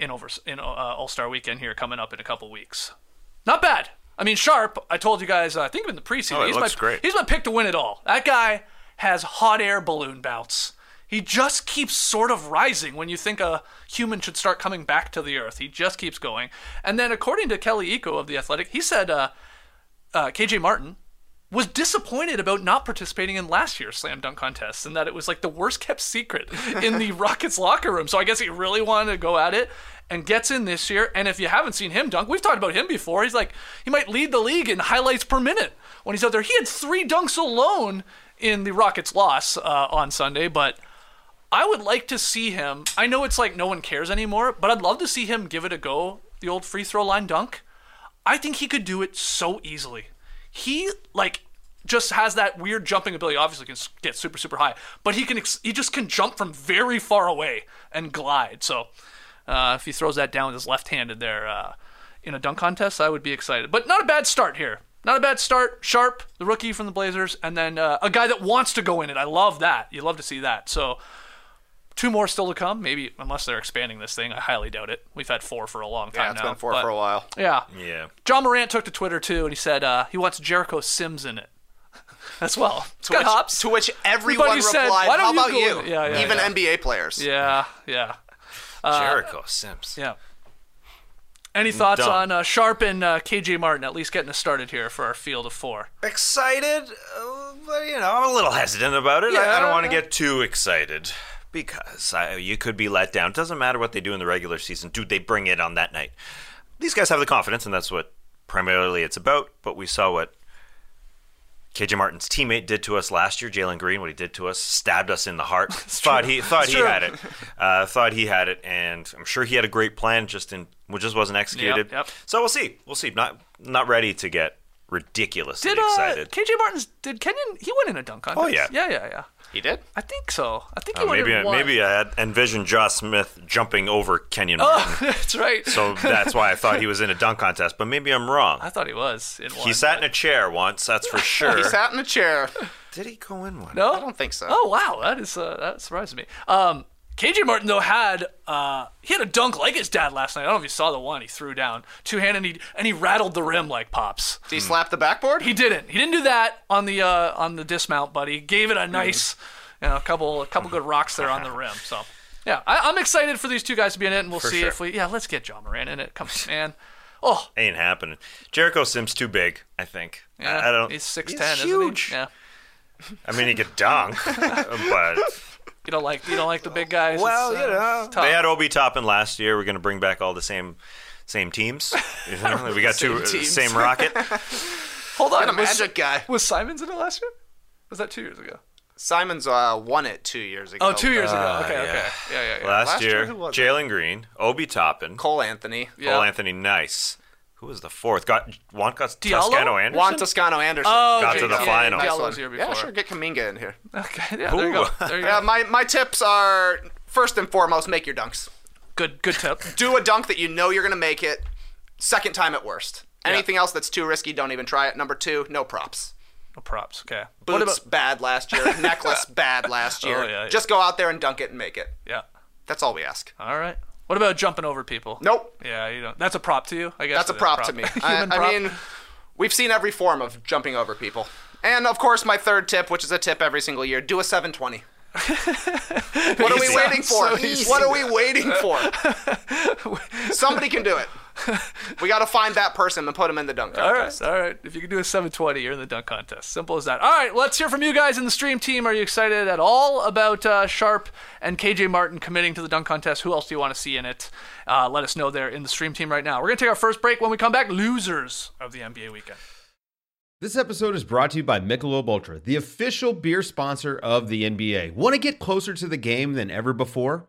in over in uh, All Star Weekend here coming up in a couple weeks. Not bad. I mean, Sharpe. I told you guys. uh, I think in the preseason, Oh, he's my great. he's my pick to win it all. That guy has hot air balloon bounce. He just keeps sort of rising when you think a human should start coming back to the earth. He just keeps going. And then, according to Kelly Iko of the Athletic, he said uh, uh, KJ Martin was disappointed about not participating in last year's slam dunk contest and that it was like the worst kept secret in the Rockets locker room. So I guess he really wanted to go at it and gets in this year. And if you haven't seen him dunk, we've talked about him before. He's like he might lead the league in highlights per minute when he's out there. He had three dunks alone in the Rockets loss uh, on Sunday, but I would like to see him. I know it's like no one cares anymore, but I'd love to see him give it a go. The old free throw line dunk. I think he could do it so easily. He like just has that weird jumping ability. Obviously, can get super super high, but he can he just can jump from very far away and glide. So uh, if he throws that down with his left handed there uh, in a dunk contest, I would be excited. But not a bad start here. Not a bad start. Sharpe, the rookie from the Blazers, and then uh, a guy that wants to go in it. I love that. You love to see that. So two more still to come. Maybe unless they're expanding this thing, I highly doubt it. We've had four for a long time Yeah, it's now. been four but- for a while. Yeah. yeah. Ja Morant took to Twitter too, and he said uh, he wants Jericho Sims in it as well. To got which, hops. to which everyone Everybody said, replied, "Why don't "How you about you?" in? Yeah, yeah, Even yeah. NBA players. Yeah, yeah, Jericho Sims. yeah. Any thoughts Dumb. on uh, Sharpe and uh, KJ Martin at least getting us started here for our field of four? excited, uh, but you know, I'm a little hesitant about it. I, I don't want to get too excited because I, you could be let down. Doesn't matter what they do in the regular season. Dude, they bring it on that night. These guys have the confidence, and that's what primarily it's about. But we saw what KJ Martin's teammate did to us last year, Jalen Green. What he did to us, stabbed us in the heart. thought he thought It's he true. had it. Uh, thought he had it, and I'm sure he had a great plan. Just in, which just wasn't executed. yep. So we'll see. We'll see. Not not ready to get ridiculously Did uh, excited. KJ Martin's did Kenyon? He went in a dunk contest. Oh, yeah. yeah, yeah, yeah. He did. I think so. I think he Oh, went maybe I, one. maybe I had envisioned Josh Smith jumping over Kenyon Oh, that's right. So that's why I thought he was in a dunk contest, but maybe I'm wrong. I thought he was in one. He sat in a chair once, that's for sure. He sat in a chair. Did he go in one? No, I don't think so. Oh wow, that is uh, that surprises me. Um, KJ Martin though had uh, he had a dunk like his dad last night. I don't know if you saw the one he threw down two hand and he and he rattled the rim like pops. Did he slap the backboard? He didn't. He didn't do that on the uh, on the dismount, but he gave it a nice, you know, a couple a couple good rocks there on the rim. So yeah, I, I'm excited for these two guys to be in it, and we'll For see sure. if we yeah let's get John Moran in it. Come on, man. Oh Ain't happening. Jericho Sims too big, I think. yeah, I, I don't. He's six ten, isn't huge. Yeah. I mean, he could dunk, but You don't like you don't like the big guys. well, It's, you uh, know, it's tough. they had Obi Toppin last year. We're going to bring back all the same same teams. You know, we got two Same teams. same rocket. Hold on, And a was- magic guy. Was Simons in it last year? Was that two years ago? Simons uh, won it two years ago. Oh, two years ago. Uh, Okay, yeah. okay. Yeah, yeah, yeah. Last, Last year, year, who was it? Jalen Green, Obi Toppin, Cole, Cole Anthony. Yeah. Anthony Nice. Who was the fourth? Got Juan got Diallo? Toscano Anderson. Juan Toscano Anderson. Oh, Got okay, to the yeah, final. Yeah, Nice Diallo one. was here Yeah, sure. Get Kuminga in here. Okay, yeah, there you go. There you Yeah, go. my, my tips are first and foremost, make your dunks. Good, good tip. Do a dunk that you know you're going to make it. Second time at worst. Anything else that's too risky, don't even try it. Number two, no props. No props. Okay. Boots What about? bad last year. Necklace bad last oh, year. Oh, yeah, yeah. Just go out there and dunk it and make it. Yeah. That's all we ask. All right. What about jumping over people? Nope. Yeah, you don't. That's a prop to you, I guess. That's a prop to me. I, Human I mean, we've seen every form of jumping over people. And of course, my third tip, which is a tip every single year, do a 720. what are we waiting for? So what are we waiting for? Somebody can do it. We got to find that person and put him in the dunk All right, contest. all right. If you can do a 720, you're in the dunk contest. Simple as that. All right, let's hear from you guys in the stream team. Are you excited at all about uh, Sharpe and KJ Martin committing to the dunk contest? Who else do you want to see in it? Uh, let us know there in the stream team right now. We're going to take our first break. When we come back, losers of the NBA weekend. This episode is brought to you by Michelob Ultra, the official beer sponsor of the NBA. Want to get closer to the game than ever before?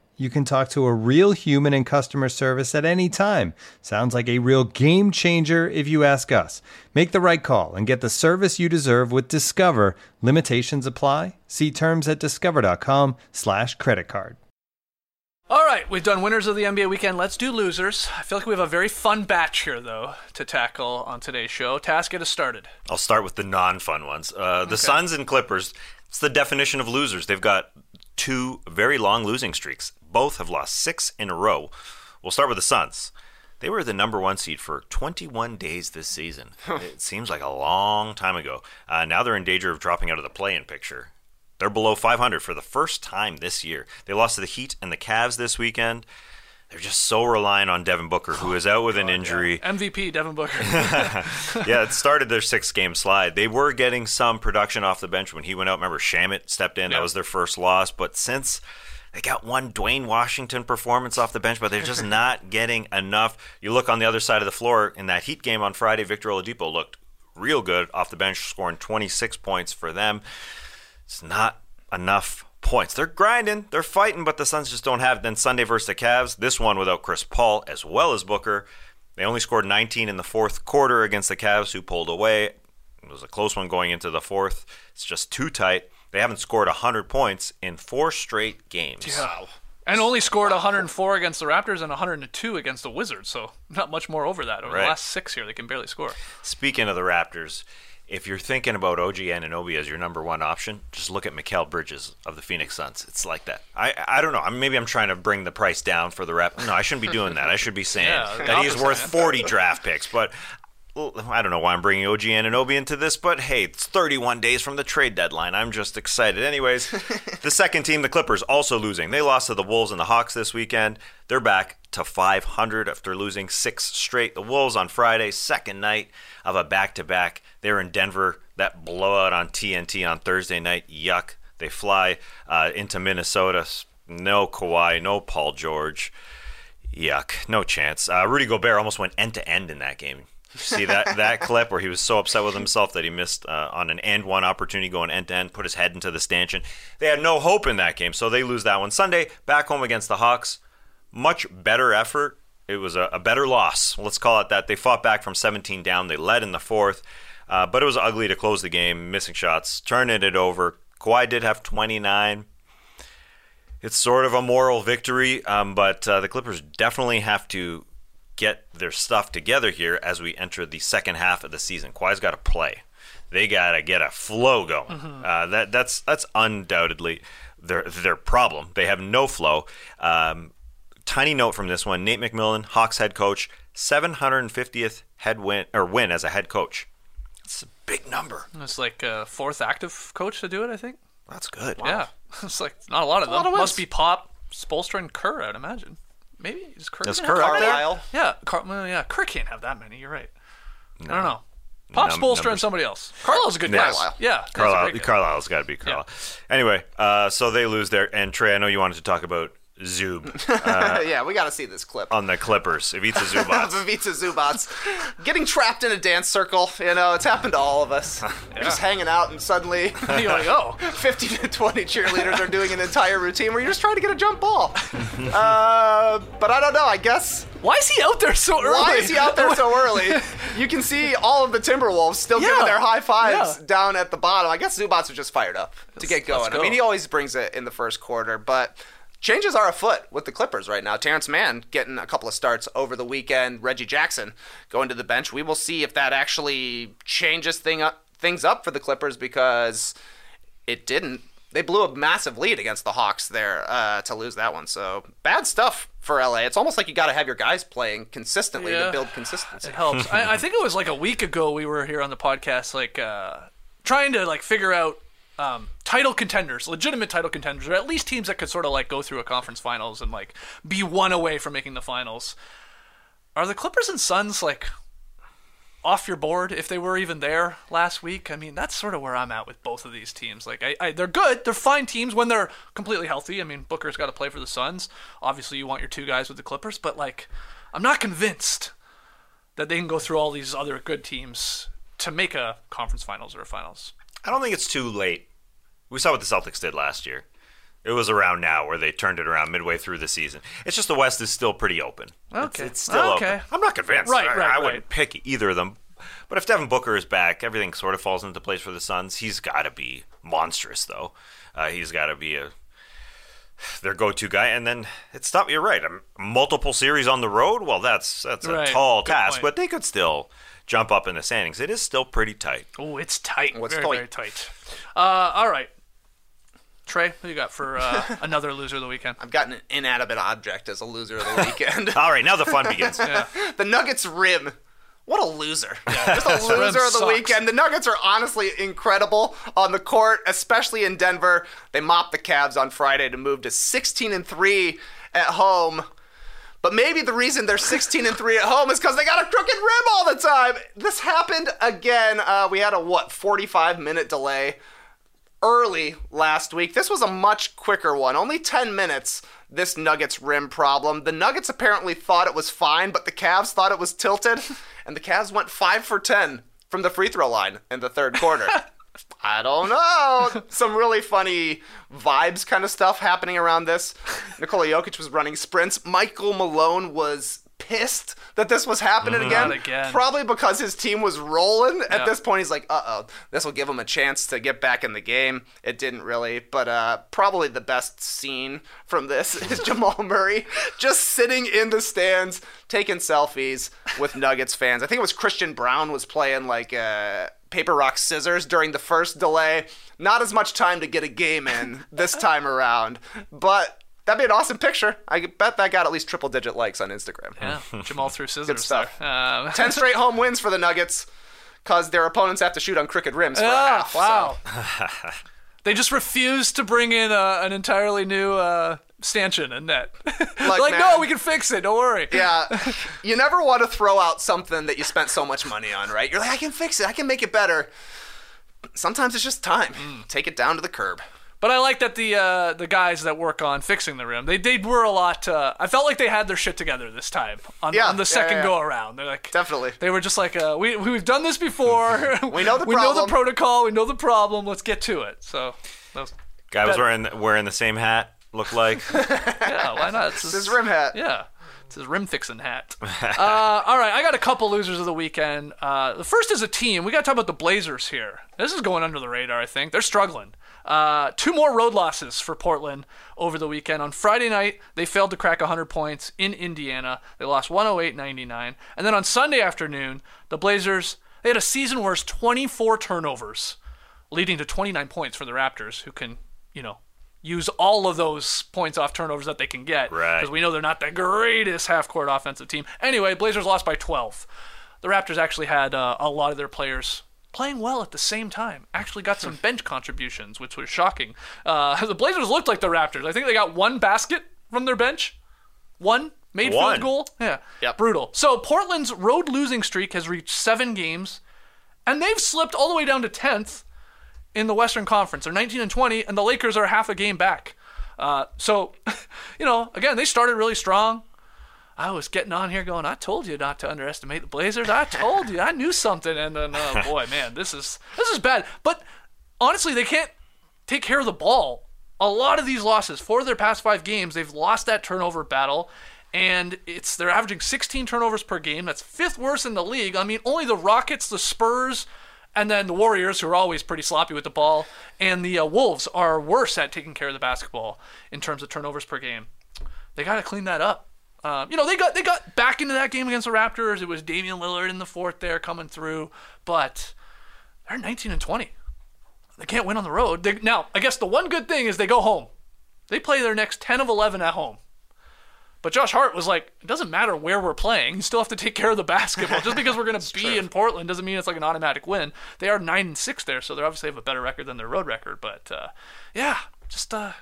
You can talk to a real human in customer service at any time. Sounds like a real game changer if you ask us. Make the right call and get the service you deserve with Discover. Limitations apply. See terms at discover.com/slash credit card. All right, we've done winners of the NBA weekend. Let's do losers. I feel like we have a very fun batch here, though, to tackle on today's show. Tas, get us started. I'll start with the non-fun ones. Uh, the Suns and Clippers. It's the definition of losers. They've got two very long losing streaks. Both have lost six in a row. We'll start with the Suns. They were the number one seed for 21 days this season. it seems like a long time ago. Uh, now they're in danger of dropping out of the play-in picture. They're below 500 for the first time this year. They lost to the Heat and the Cavs this weekend. They're just so reliant on Devin Booker, who is out with an injury MVP, Devin Booker. yeah, it started their six game slide. They were getting some production off the bench when he went out. Remember, Shamet stepped in. Yeah. That was their first loss. But since they got one Duane Washington performance off the bench, but they're just not getting enough. You look on the other side of the floor in that Heat game on Friday, Victor Oladipo looked real good off the bench, scoring 26 points for them. It's not enough points. They're grinding, they're fighting, but the Suns just don't have. Then Sunday versus the Cavs, this one without Chris Paul as well as Booker. They only scored 19 in the fourth quarter against the Cavs, who pulled away. It was a close one going into the fourth. It's just too tight. They haven't scored 100 points in four straight games. Wow. And only scored 104 against the Raptors and 102 against the Wizards, so not much more over that. Over Right. the last six here, they can barely score. Speaking of the Raptors, if you're thinking about OG Anunoby as your number one option, just look at Mikal Bridges of the Phoenix Suns. It's like that. I I don't know. Maybe I'm trying to bring the price down for the Rap. No, I shouldn't be doing that. I should be saying Yeah, that he is worth 40 draft picks. But I don't know why I'm bringing OG Anunoby into this, but hey, it's 31 days from the trade deadline. I'm just excited. Anyways, the second team, the Clippers, also losing. They lost to the Wolves and the Hawks this weekend. They're back to 500 after losing six straight. The Wolves on Friday, second night of a back to back. They're in Denver. That blowout on TNT on Thursday night, yuck. They fly uh, into Minnesota. No Kawhi, no Paul George. Yuck, no chance. Uh, Rudy Gobert almost went end to end in that game. See that that clip where he was so upset with himself that he missed uh, on an end one opportunity going end to end, put his head into the stanchion. They had no hope in that game, so they lose that one. Sunday, back home against the Hawks, much better effort. It was a, a better loss. Let's call it that. They fought back from 17 down. They led in the fourth, uh, but it was ugly to close the game. Missing shots, turning it over. Kawhi did have 29 it's sort of a moral victory, um, but uh, the Clippers definitely have to get their stuff together here as we enter the second half of the season. Kawhi's got to play. They got to get a flow going. Mm-hmm. Uh, that that's that's undoubtedly their their problem. They have no flow. Um, tiny note from this one: Nate McMillan, Hawks head coach, 750th head win or win as a head coach. It's a big number. It's like uh, fourth active coach to do it, I think. That's good. Yeah, it's like not a lot of a them. lot of Must be Pop, Spoelstra, and Kerr. I'd imagine. Maybe is Kirk? Is gonna Kerr have up there? Carlisle. Yeah, Car- well, yeah. Kerr can't have that many. You're right. I don't know. Pop Num- Spoelstra and numbers. somebody else. Carlisle's a good Yes. guy. Yeah, Carlisle, Carlisle's got to be Carlisle. Anyway, uh, so they lose there. And Trey, I know you wanted to talk about Zub yeah, we got to see this clip. on the Clippers. Ivica Zubac. Ivica Zubac getting trapped in a dance circle. You know, it's happened to all of us. You're just hanging out, and suddenly You're like, oh, 50 to 20 cheerleaders are doing an entire routine where you're just trying to get a jump ball. Uh, but I don't know. I guess why is he out there so early? why is he out there so early? You can see all of the Timberwolves still giving their high fives Yeah. down at the bottom. I guess Zubac was just fired up to get let's going. I mean, he always brings it in the first quarter, but changes are afoot with the Clippers right now. Terance Mann getting a couple of starts over the weekend. Reggie Jackson going to the bench. We will see if that actually changes thing up, things up for the Clippers because it didn't. They blew a massive lead against the Hawks there uh, to lose that one. So bad stuff for LA. It's almost like you got to have your guys playing consistently Yeah. to build consistency. It helps. I, I think it was like a week ago we were here on the podcast, like uh, trying to like figure out um, title contenders, legitimate title contenders, or at least teams that could sort of like go through a conference finals and like be one away from making the finals. Are the Clippers and Suns like off your board if they were even there last week? I mean, that's sort of where I'm at with both of these teams. Like, I, I they're good, they're fine teams when they're completely healthy. I mean, Booker's got to play for the Suns. Obviously, you want your two guys with the Clippers, but like, I'm not convinced that they can go through all these other good teams to make a conference finals or a finals. I don't think it's too late. We saw what the Celtics did last year. It was around now where they turned it around midway through the season. It's just the West is still pretty open. It's- Okay. It's, still Okay. open. I'm not convinced. Right, I, right, I wouldn't right. pick either of them. But if Devin Booker is back, everything sort of falls into place for the Suns. He's got to be monstrous, though. Uh, he's got to be a their go-to guy. And then it's not. You're right. Um, multiple series on the road. Well, that's that's a Right. tall Good task, point. but they could still jump up in the standings. It is still pretty tight. Oh, it's tight. What's very, tight? very tight. Uh, all right. Trey, who you got for uh, another loser of the weekend? I've gotten an inanimate object as a loser of the weekend. All right, now the fun begins. the Nuggets rim. What a loser. Just a loser of the sucks. weekend. The Nuggets are honestly incredible on the court, especially in Denver. They mopped the Cavs on Friday to move to 16 and 3 at home. But maybe the reason they're 16 and 3 at home is because they got a crooked rim all the time. This happened again. Uh, we had a, what, 45 minute delay early last week. This was a much quicker one, only 10 minutes. This Nuggets rim problem. The Nuggets apparently thought it was fine, but the Cavs thought it was tilted, and the Cavs went 5 for 10 from the free throw line in the third quarter. I don't know. Some really funny vibes kind of stuff happening around this. Nikola Jokic was running sprints. Michael Malone was pissed that this was happening again. Again. Probably because his team was rolling. At this point, he's like, uh oh, this will give him a chance to get back in the game. It didn't really. But uh, probably the best scene from this is Jamal Murray just sitting in the stands taking selfies with Nuggets fans. I think it was Christian Braun was playing like uh, paper, rock, scissors during the first delay. Not as much time to get a game in this time around. But. That'd be an awesome picture. I bet that got at least triple digit likes on Instagram. Yeah, Jamal threw scissors. Good stuff. Um, 10 straight home wins for the Nuggets because their opponents have to shoot on crooked rims for a Ah, half. so- wow. they just refused to bring in uh, an entirely new uh, stanchion and net. like, man. no, we can fix it. Don't worry. Yeah, you never want to throw out something that you spent so much money on, right? You're like, I can fix it, I can make it better. Sometimes it's just time. Mm. Take it down to the curb. But I like that the uh, the guys that work on fixing the rim, they they were a lot. Uh, I felt like they had their shit together this time on, Yeah, on the yeah, second yeah, yeah. go around. They're like Definitely. They were just like, uh, we we've done this before. We know the we know the protocol. We know the problem. Let's get to it. So, that was- Guy was wearing wearing the same hat. Looked like. yeah, why not? It's It's his rim hat. Yeah. It's his rim fixing hat. uh, all right, I got a couple losers of the weekend. Uh, the first is a team. We got to talk about the Blazers here. This is going under the radar, I think. They're struggling. Uh, two more road losses for Portland over the weekend. On Friday night, they failed to crack 100 points in Indiana. They lost 108 99. And then on Sunday afternoon, the Blazers, they had a season worst 24 turnovers, leading to 29 points for the Raptors, who can, you know, use all of those points off turnovers that they can get. Right. Because we know they're not the greatest half court offensive team. Anyway, Blazers lost by 12. The Raptors actually had uh, a lot of their players playing well at the same time. Actually got some bench contributions, which was shocking. Uh, the Blazers looked like the Raptors. I think they got one basket from their bench. One made One. field goal. Yeah. Yep. Brutal. So Portland's road losing streak has reached seven games, and they've slipped all the way down to 10th in the Western Conference. They're 19 and 20, and the Lakers are half a game back. Uh, so, you know, again, they started really strong. I was getting on here going, I told you not to underestimate the Blazers. I told you, I knew something. And then, oh boy, man, this is this is bad. But honestly, they can't take care of the ball. A lot of these losses, four of their past five games, they've lost that turnover battle. And it's they're averaging 16 turnovers per game. That's fifth worst in the league. I mean, only the Rockets, the Spurs, and then the Warriors, who are always pretty sloppy with the ball, and the uh, Wolves are worse at taking care of the basketball in terms of turnovers per game. They got to clean that up. Um, you know, they got they got back into that game against the Raptors. It was Damian Lillard in the fourth there coming through, but they're 19 and 20. They can't win on the road. They, now, I guess the one good thing is they go home. They play their next 10 of 11 at home. But Josh Hart was like, it doesn't matter where we're playing. You still have to take care of the basketball. Just because we're going to be in Portland doesn't mean it's like an automatic win. They are 9 and 6 there, so they obviously have a better record than their road record. But uh, yeah, just uh,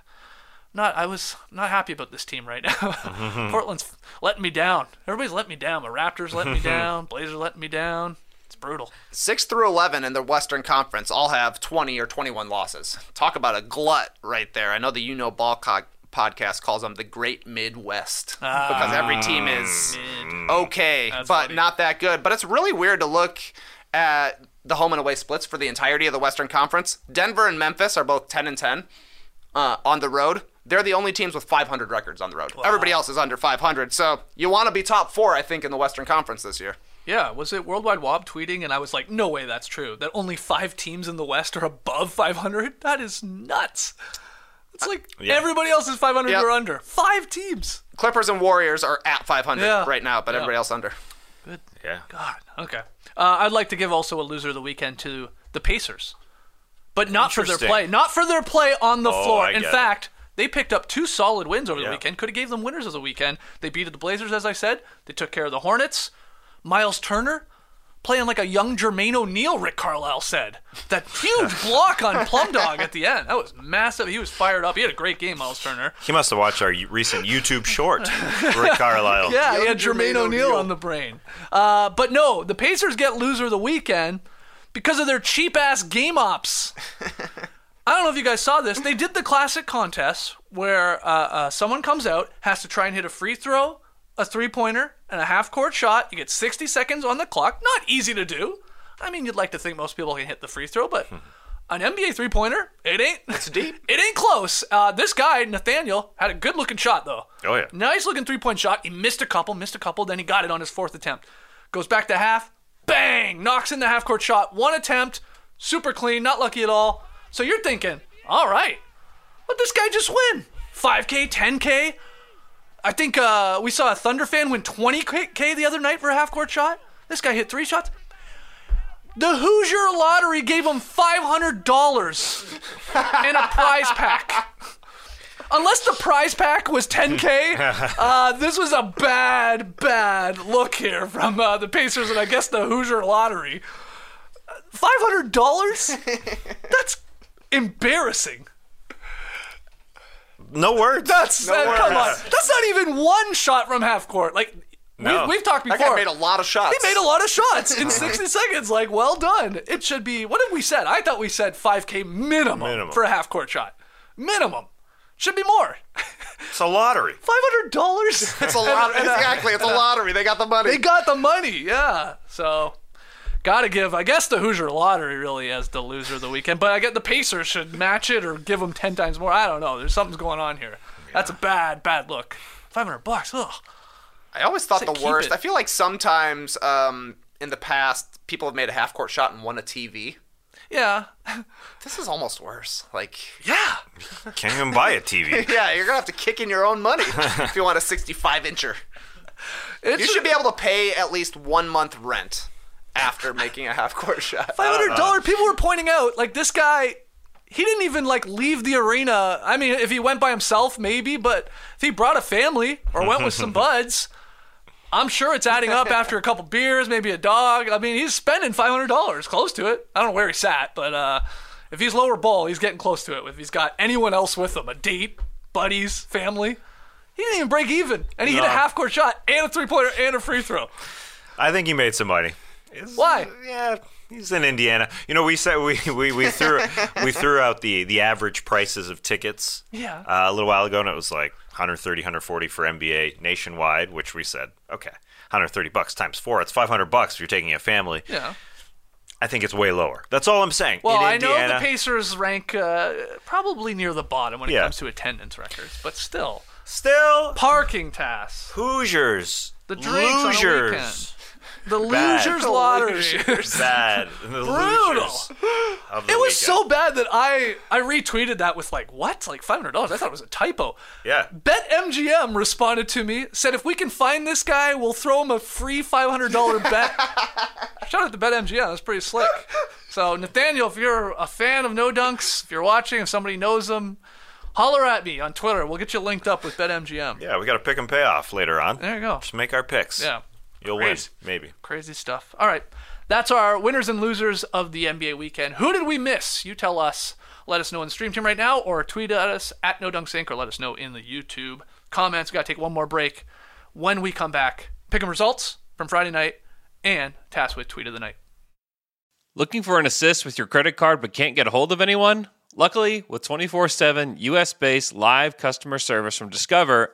not. I was not happy about this team right now. Mm-hmm. Portland's letting me down. Everybody's letting me down. The Raptors letting me down. Blazers letting me down. It's brutal. 6 through 11 in the Western Conference all have 20 or 21 losses. Talk about a glut right there. I know the You Know Ball co- podcast calls them the Great Midwest ah. because every team mm. is okay, but funny. not that good. But it's really weird to look at the home and away splits for the entirety of the Western Conference. Denver and Memphis are both 10 and 10 uh, on the road. They're the only teams with 500 records on the road. Everybody else is under 500. So you want to be top four, I think, in the Western Conference this year. Yeah, was it Worldwide Wob tweeting? And I was like, no way that's true. That only five teams in the West are above 500? That is nuts. It's like Yeah. everybody else is 500 Yep. or under. Five teams. Clippers and Warriors are at 500 Yeah. right now, but Yeah. everybody else under. Good. Yeah. God. Okay. Uh, I'd like to give also a loser of the weekend to the Pacers, but not for their play. Not for their play on the Oh, floor. I In fact, it. Fact, they picked up two solid wins over the Yeah. weekend. Could have gave them winners of the weekend. They beat the Blazers, as I said. They took care of the Hornets. Miles Turner playing like a young Jermaine O'Neal. Rick Carlisle said that huge block on Plum Dog at the end. That was massive. He was fired up. He had a great game, Miles Turner. He must have watched our recent YouTube short, Rick Carlisle. Yeah, he had Jermaine Jermaine O'Neal O'Neal. on the brain. Uh, but no, the Pacers get loser of the weekend because of their cheap ass game ops. I don't know if you guys saw this. They did the classic contest where uh, uh, someone comes out, has to try and hit a free throw, a three pointer, and a half court shot. You get 60 seconds on the clock. Not easy to do. I mean, you'd like to think most people can hit the free throw, but an NBA three pointer, it ain't. It's deep. It ain't close. Uh, this guy, Nathaniel, had a good looking shot, though. Oh, yeah. Nice looking three point shot. He missed a couple, missed a couple, then he got it on his fourth attempt. Goes back to half, bang, knocks in the half court shot. One attempt, super clean, not lucky at all. So you're thinking, all right, let this guy just win. 5K, 10K. I think uh, we saw a Thunder fan win 20K the other night for a half court shot. This guy hit three shots. The Hoosier Lottery gave him $500 and a prize pack. Unless the prize pack was 10K, uh, this was a bad, bad look here from uh, the Pacers and I guess the Hoosier Lottery. $500? That's embarrassing. No words. That's no uh, words. come on. That's not even one shot from half court. Like No. we've, we've talked That before. guy made a lot of shots. He made a lot of shots in 60 seconds. Like, well done. It should be. What did we said? I thought we said 5K minimum, Minimum. for a half court shot. minimum. Should be more. It's a lottery. Five hundred dollars. It's a lottery. exactly. It's a lottery. They got the money. They got the money. Yeah. So. Gotta give, I guess the Hoosier Lottery really as the loser of the weekend, but I get the Pacers should match it or give them ten times more. I don't know. There's something's going on here. That's a bad, bad look. Five hundred bucks. Ugh. I always thought the worst. it. I feel like sometimes um, in the past, people have made a half court shot and won a TV. Yeah. This is almost worse. Like, Yeah. Can't even buy a TV. yeah, you're gonna have to kick in your own money if you want a 65 incher. It's You should be able to pay at least one month rent after making a half court shot. Five hundred dollar. People were pointing out like this guy. He didn't even like leave the arena. I mean, if he went by himself, maybe, but if he brought a family or went with some buds, I'm sure it's adding up after a couple beers, maybe a dog. I mean, he's spending five hundred dollars, close to it. I don't know where he sat, but uh, if he's lower bowl, he's getting close to it. If he's got anyone else with him, a date, buddies, family, he didn't even break even, and he hit a half court shot and a three pointer and a free throw. I think he made some money. Why? Yeah, he's in Indiana. You know, we said we, we, we threw we threw out the the average prices of tickets. Yeah. Uh, a little while ago, and it was like 130, 140 for NBA nationwide, which we said, okay, 130 bucks times four, it's 500 bucks if you're taking a family. Yeah. I think it's way lower. That's all I'm saying. Well, in I know the Pacers rank uh, probably near the bottom when it Yeah. comes to attendance records, but still, still parking tasks, Hoosiers, the drinks on the weekend, the Bad. losers The lottery. bad. The Brutal. losers It was weekend. so bad that I I retweeted that with like what like five hundred dollars. I thought it was a typo. Yeah. BetMGM responded to me, said if we can find this guy, we'll throw him a free five hundred dollar bet. Shout out to BetMGM, that's pretty slick. So Nathaniel, if you're a fan of No Dunks, if you're watching, if somebody knows them, holler at me on Twitter. We'll get you linked up with BetMGM. Yeah, we got a pick and payoff later on. There you go. Just make our picks. Yeah. You'll Crazy. win, maybe. Crazy stuff. All right. That's our winners and losers of the NBA weekend. Who did we miss? You tell us. Let us know in the stream team right now or tweet at us at NoDunksInc or let us know in the YouTube comments. we got to take one more break. When we come back, pick 'em results from Friday night and Tas with tweet of the night. Looking for an assist with your credit card but can't get a hold of anyone? Luckily, with 24 7 US based live customer service from Discover,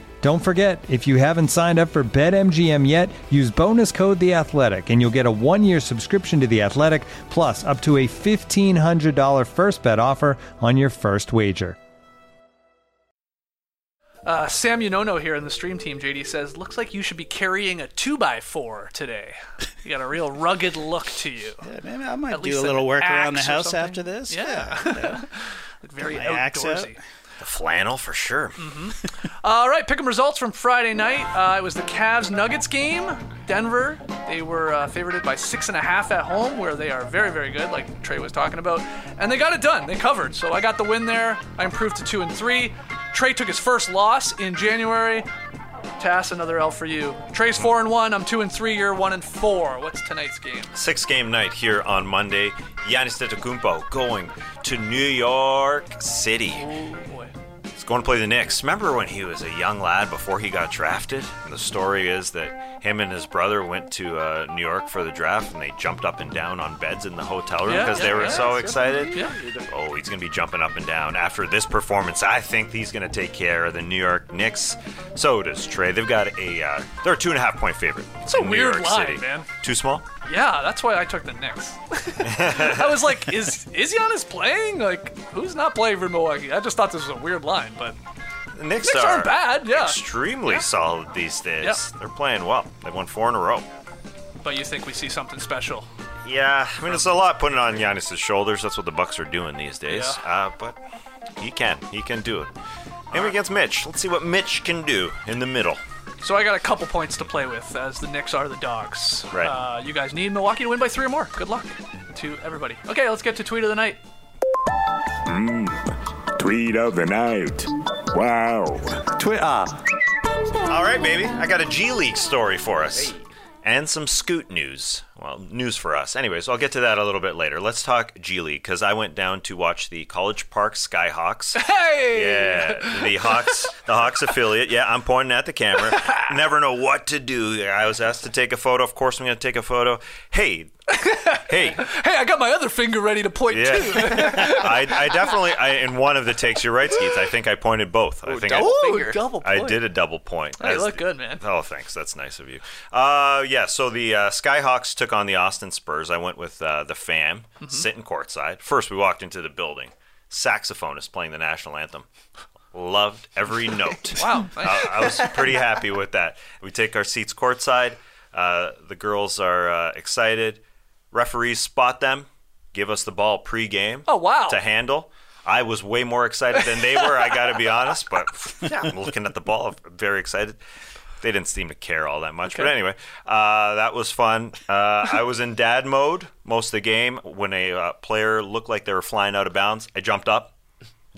Don't forget, if you haven't signed up for BetMGM yet, use bonus code The Athletic, and you'll get a one-year subscription to The Athletic, plus up to a fifteen hundred dollar first bet offer on your first wager. Uh, Sam Unono here in the stream team, JD says, looks like you should be carrying a 2x4 today. You got a real rugged look to you. Yeah, maybe I might At do a little work around the house after this. Yeah. yeah. Look very my out. outdoorsy. The flannel for sure. All right, pick 'em results from Friday night. Uh, it was the Cavs Nuggets game. Denver, they were uh, favorited by six and a half at home, where they are very, very good, like Trey was talking about. And they got it done. They covered. So I got the win there. I improved to two and three. Trey took his first loss in January. Tas, another L for you. Trey's four and one. I'm two and three. You're one and four. What's tonight's game? Six game night here on Monday. Giannis Antetokounmpo going to New York City. Going to play the Knicks. Remember when he was a young lad before he got drafted? And the story is that him and his brother went to uh, New York for the draft and they jumped up and down on beds in the hotel room because yeah, they were yeah, so yeah. excited. Yeah. Oh, he's going to be jumping up and down. After this performance, I think he's going to take care of the New York Knicks. So does Trey. They've got a, uh, they're a two and a half point favorite. It's a New weird York line, City. man. Too small? Yeah, that's why I took the Knicks. I was like, is is Giannis playing? Like, who's not playing for Milwaukee? I just thought this was a weird line, but The Knicks, Knicks are aren't bad, yeah. extremely solid these days. Yeah. They're playing well. They've won four in a row. but you think we see something special? Yeah, I mean it's a lot putting on Giannis' shoulders. That's what the Bucks are doing these days. Yeah. Uh, but he can, he can do it. Maybe against Mitch. Let's see what Mitch can do in the middle. So I got a couple points to play with, as the Knicks are the dogs. Right. Uh, you guys need Milwaukee to win by three or more. Good luck to everybody. Okay, let's get to tweet of the night. Tweet of the night. Wow. Twitter. All right, baby. I got a G League story for us. And some Scoot news. Well, news for us. Anyways, I'll get to that a little bit later. Let's talk G League because I went down to watch the College Park Skyhawks. Hey! Yeah, the Hawks, the Hawks affiliate. Yeah, I'm pointing at the camera. Never know what to do. I was asked to take a photo. Of course, I'm going to take a photo. Hey, hey, Hey, I got my other finger ready to point Yeah. too. I, I definitely, I, in one of the takes, you're right, Skeets. I think I pointed both. I think double I, Ooh, finger. double I did a double point. Hey, As look the- good, man. Oh, thanks. That's nice of you. Uh, yeah. So the uh, Skyhawks took on the Austin Spurs. I went with uh, the fam, Mm-hmm. sitting courtside. First, we walked into the building. Saxophonist playing the national anthem. Loved every note. Wow, nice. I, I was pretty happy with that. We take our seats courtside. Uh, the girls are uh, excited. Referees spot them, give us the ball pre-game. Oh, wow. To handle. I was way more excited than they were. I got to be honest, but yeah, I'm looking at the ball, I'm very excited. They didn't seem to care all that much, but anyway, uh, that was fun. Uh, I was in dad mode most of the game. When a uh, player looked like they were flying out of bounds, I jumped up.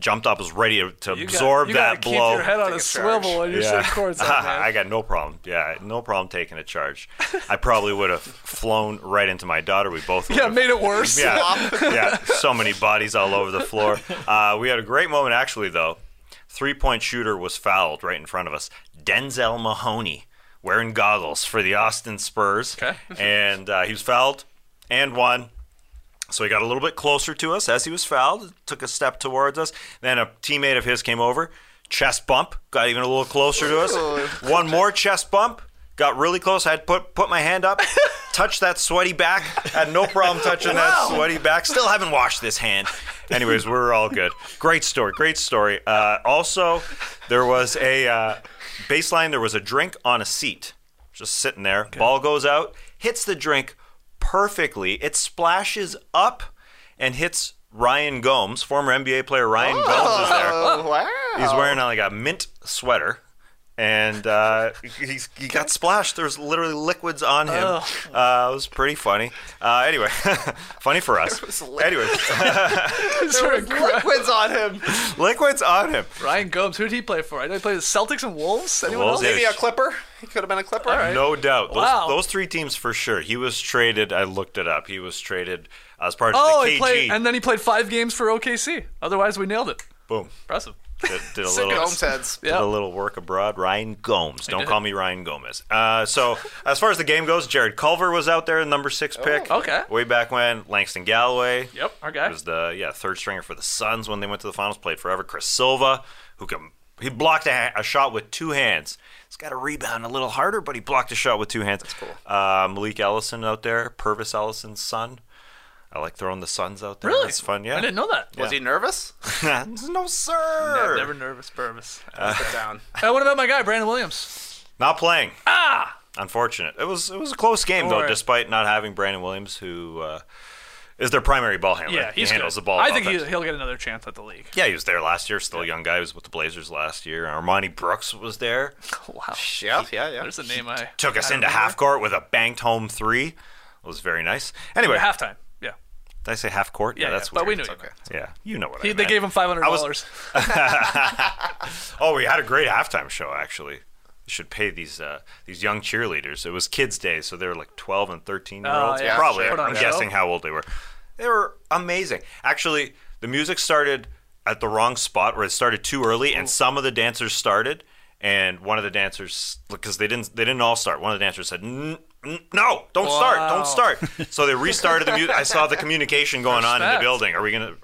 Jumped up, was ready to, to You got- absorb you that gotta blow. Keep your head on Take a a swivel when you're Yeah. sitting courtside. I got no problem. Yeah, no problem taking a charge. I probably would have flown right into my daughter. We both would yeah, have. made it worse. Yeah, yeah. So many bodies all over the floor. Uh, we had a great moment, actually, though. Three point shooter was fouled right in front of us. Denzel Mahoney wearing goggles for the Austin Spurs. Okay. And uh, he was fouled and won. So he got a little bit closer to us as he was fouled, took a step towards us. Then a teammate of his came over, chest bump, got even a little closer to us. One more chest bump, got really close. I had put, put my hand up, touched that sweaty back. Had no problem touching that sweaty back. Still haven't washed this hand. Anyways, we're all good. Great story, great story. Uh, also, there was a uh, baseline, there was a drink on a seat, just sitting there. Ball goes out, hits the drink perfectly. It splashes up and hits Ryan Gomes, former NBA player Ryan oh, Gomes is there. Oh, wow. He's wearing like a mint sweater. And uh, he's, he got splashed. There's literally liquids on him. Uh, it was pretty funny. Uh, anyway, funny for us. Anyway, There was liquids on him. liquids on him. Ryan Gomes, who did he play for? I know he played the Celtics and Wolves. Anyone Wolves, else? Maybe a Clipper. He could have been a Clipper. No doubt. Those, Wow. those three teams for sure. He was traded. I looked it up. He was traded as part of Oh, the he KG. played, and then he played five games for OKC. Otherwise, we nailed it. Boom. Impressive. Did, did a Sick little. Gomes heads. Did a little work abroad. Ryan Gomes. Don't call me Ryan Gomez. Uh, so as far as the game goes, Jarrett Culver was out there, number six pick. okay. Way back when, Langston Galloway. Yep, our guy. Was the yeah third stringer for the Suns when they went to the finals. Played forever. Chris Silva, who can he blocked a, a shot with two hands. He's got to rebound a little harder, but he blocked a shot with two hands. That's cool. Uh, Malik Ellison out there, Pervis Ellison's son. I like throwing the suns out there. Really? It's fun. Yeah. I didn't know that. Was he nervous? no, sir. Never nervous, Pervis. Sit down. Uh, what about my guy, Brandon Williams? Not playing. Ah, unfortunate. It was it was a close game though, Alright. despite not having Brandon Williams, who uh, is their primary ball handler. Yeah, he's he handles good. the ball. I think he, offense. he'll get another chance at the league. Yeah, he was there last year. Still a young guy. He was with the Blazers last year. Armoni Brooks was there. Wow. Yeah, yeah, yeah. There's a name I Took us I into remember. half court with a banked home three. It was very nice. Anyway, halftime. Yeah. did I say half court? Yeah, that's yeah, but we weird. knew you okay. Yeah, you know what I He, meant. they gave him five hundred dollars. oh, we had a great halftime show actually. We should pay these uh, these young cheerleaders. It was Kids Day, so they were like 12 and 13 year olds. Oh, yeah, Probably. sure. I'm a guessing how old they were. They were amazing. Actually, the music started at the wrong spot where it started too early, and some of the dancers started, and one of the dancers because they didn't they didn't all start. One of the dancers said. "N- n- No, don't start! Don't start! So they restarted the music. I saw the communication going on in the building. Are we gonna,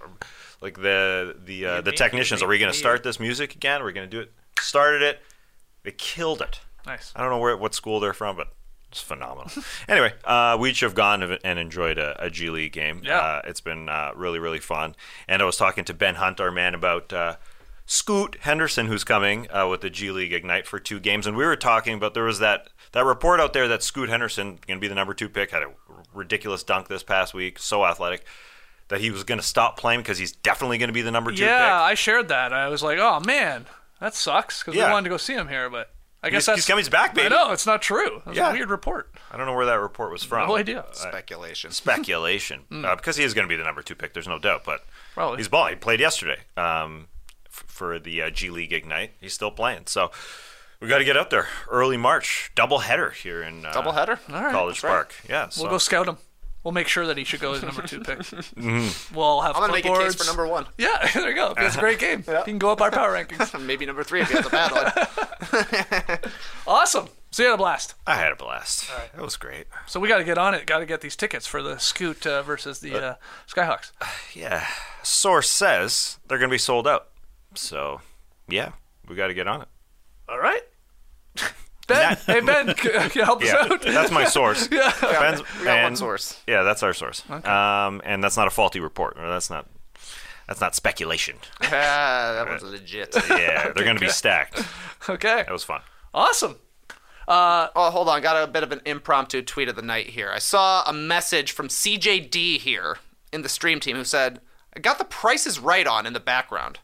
like the the uh, the technicians? Are we gonna start this music again? Are we gonna do it? Started it. They killed it. Nice. I don't know where what school they're from, but it's phenomenal. anyway, uh, we each have gone and enjoyed a, a G League game. Yeah. Uh, it's been uh, really really fun. And I was talking to Ben Hunt, our man, about. Scoot Henderson, who's coming uh, with the G League Ignite for two games, and we were talking but there was that that report out there that Scoot Henderson going to be the number two pick had a ridiculous dunk this past week, so athletic that he was going to stop playing because he's definitely going to be the number two Yeah, pick. I shared that. I was like, oh man, that sucks because Yeah. we wanted to go see him here, but I guess He's- that's he's coming back, baby. I know it's not true. It's Yeah. a weird report. I don't know where that report was from. No idea. Speculation. speculation uh, because he is going to be the number two pick. There's no doubt, but Probably. he's balling. He played yesterday um, f- for the uh, G League Ignite. He's still playing, so we got to get up there early March, double header here in uh, Double header? All right. College Park. Yeah, so We'll go scout him. We'll make sure that he should go as number two pick. Mhm. We'll all have I'm gonna make a case for number one. Yeah, there you go. It's a great game. You can go up our power rankings. Maybe number three if he has a bad one. Awesome. So you had a blast. I had a blast. It was great. So we got to get on it. Got to get these tickets for the Scoot uh, versus the uh, Skyhawks. Yeah, source says they're going to be sold out. So yeah, we got to get on it. All right. Ben, hey Ben, can you help us Yeah, out? that's my source. yeah. Ben's- we got one source. Yeah, that's our source. Um, and that's not a faulty report, or that's not that's not speculation. Ah, that one's legit. Yeah, they're going to be stacked. Okay. That was fun. Awesome. Uh, oh, hold on. Got a bit of an impromptu tweet of the night here. I saw a message from CJD here in the stream team who said, I got the prices right on in the background.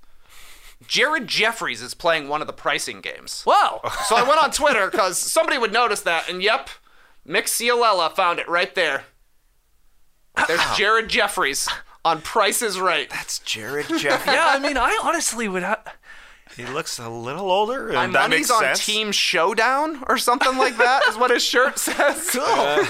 Jared Jeffries is playing one of the pricing games. Wow. So I went on Twitter because somebody would notice that, and yep, Mick Cialella found it right there. There's Jared Jeffries on Price is Right. That's Jared Jeffries. yeah, I mean, I honestly would have. He looks a little older. My and that money's makes on sense. Team Showdown or something like that is what his shirt says. Cool.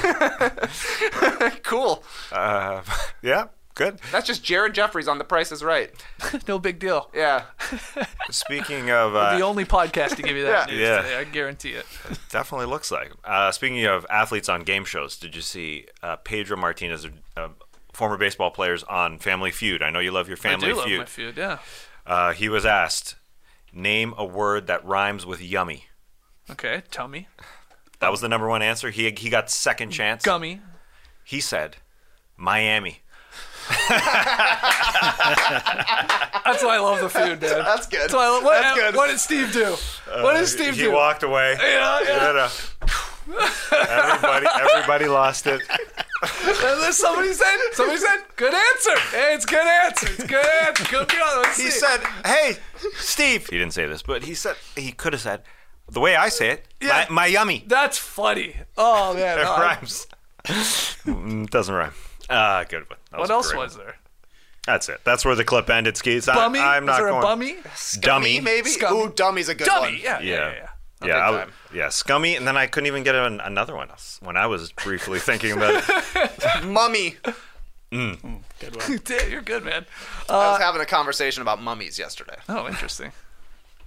cool. Uh, yeah, good. That's just Jared Jeffries on The Price is Right. no big deal. Yeah. Speaking of, uh, the only podcast to give you that Yeah. news Yeah. today. I guarantee it. definitely looks like. Uh, speaking of athletes on game shows, did you see uh, Pedro Martinez, uh, former baseball players on Family Feud? I know you love your Family I do love my feud. Yeah. Uh, he was asked, name a word that rhymes with yummy. Okay. Tell me. That was the number one answer. He he got second chance. Gummy. He said, Miami. That's why I love the feud, man. That's good. That's why I love, what, That's good. what did Steve do? what did Steve Uh, he do? walked away. Yeah, yeah. Everybody, everybody lost it. And then somebody said, somebody said, good answer. Hey, it's good answer. It's good answer. Good deal. Let's He see. said, "Hey, Steve." He didn't say this, but he said he could have said the way I say it. Yeah. My, Miami. That's funny. Oh man. It no, rhymes. Mm, Doesn't rhyme. Ah, good one. That What a else great was one. there? That's it. That's where the clip ended. Skis. I, Bummy? I'm not was there going. a bummy? Dummy. maybe? Scummy. Ooh, Dummy's a good Dummy. one. Yeah, yeah, Yeah. yeah. yeah. Yeah, I time. yeah, scummy, and then I couldn't even get an, another one else when I was briefly thinking about it. Mummy. Mm. Mm, good one. You're good, man. I was uh, having a conversation about mummies yesterday. Oh, interesting.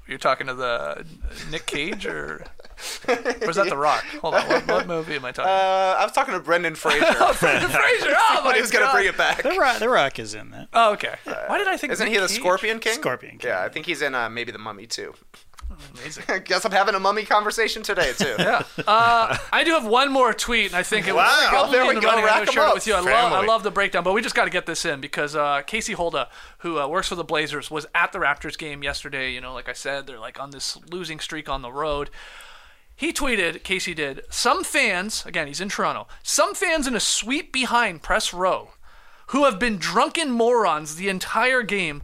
You're talking to the Nick Cage or, or is that The Rock? Hold on. What, what movie am I talking? Uh, I was talking to Brendan Fraser. Brendan Fraser. Oh but my he was gonna God. bring it back. The Rock, the Rock is in that. Oh, okay. Why did I think? Isn't Nick he the Cage? Scorpion King? Scorpion King. Yeah, I think he's in uh, maybe the Mummy too. Amazing. Guess I'm having a mummy conversation today too. Yeah. Uh, I do have one more tweet, and I think it was Wow, probably there we in the go, running. I'm rack gonna 'em share it up. with you. I love, I love the breakdown, but we just got to get this in because uh, Casey Holdahl, who uh, works for the Blazers, was at the Raptors game yesterday. You know, like I said, they're like on this losing streak on the road. He tweeted, Casey did, some fans, again, he's in Toronto, some fans in a suite behind press row who have been drunken morons the entire game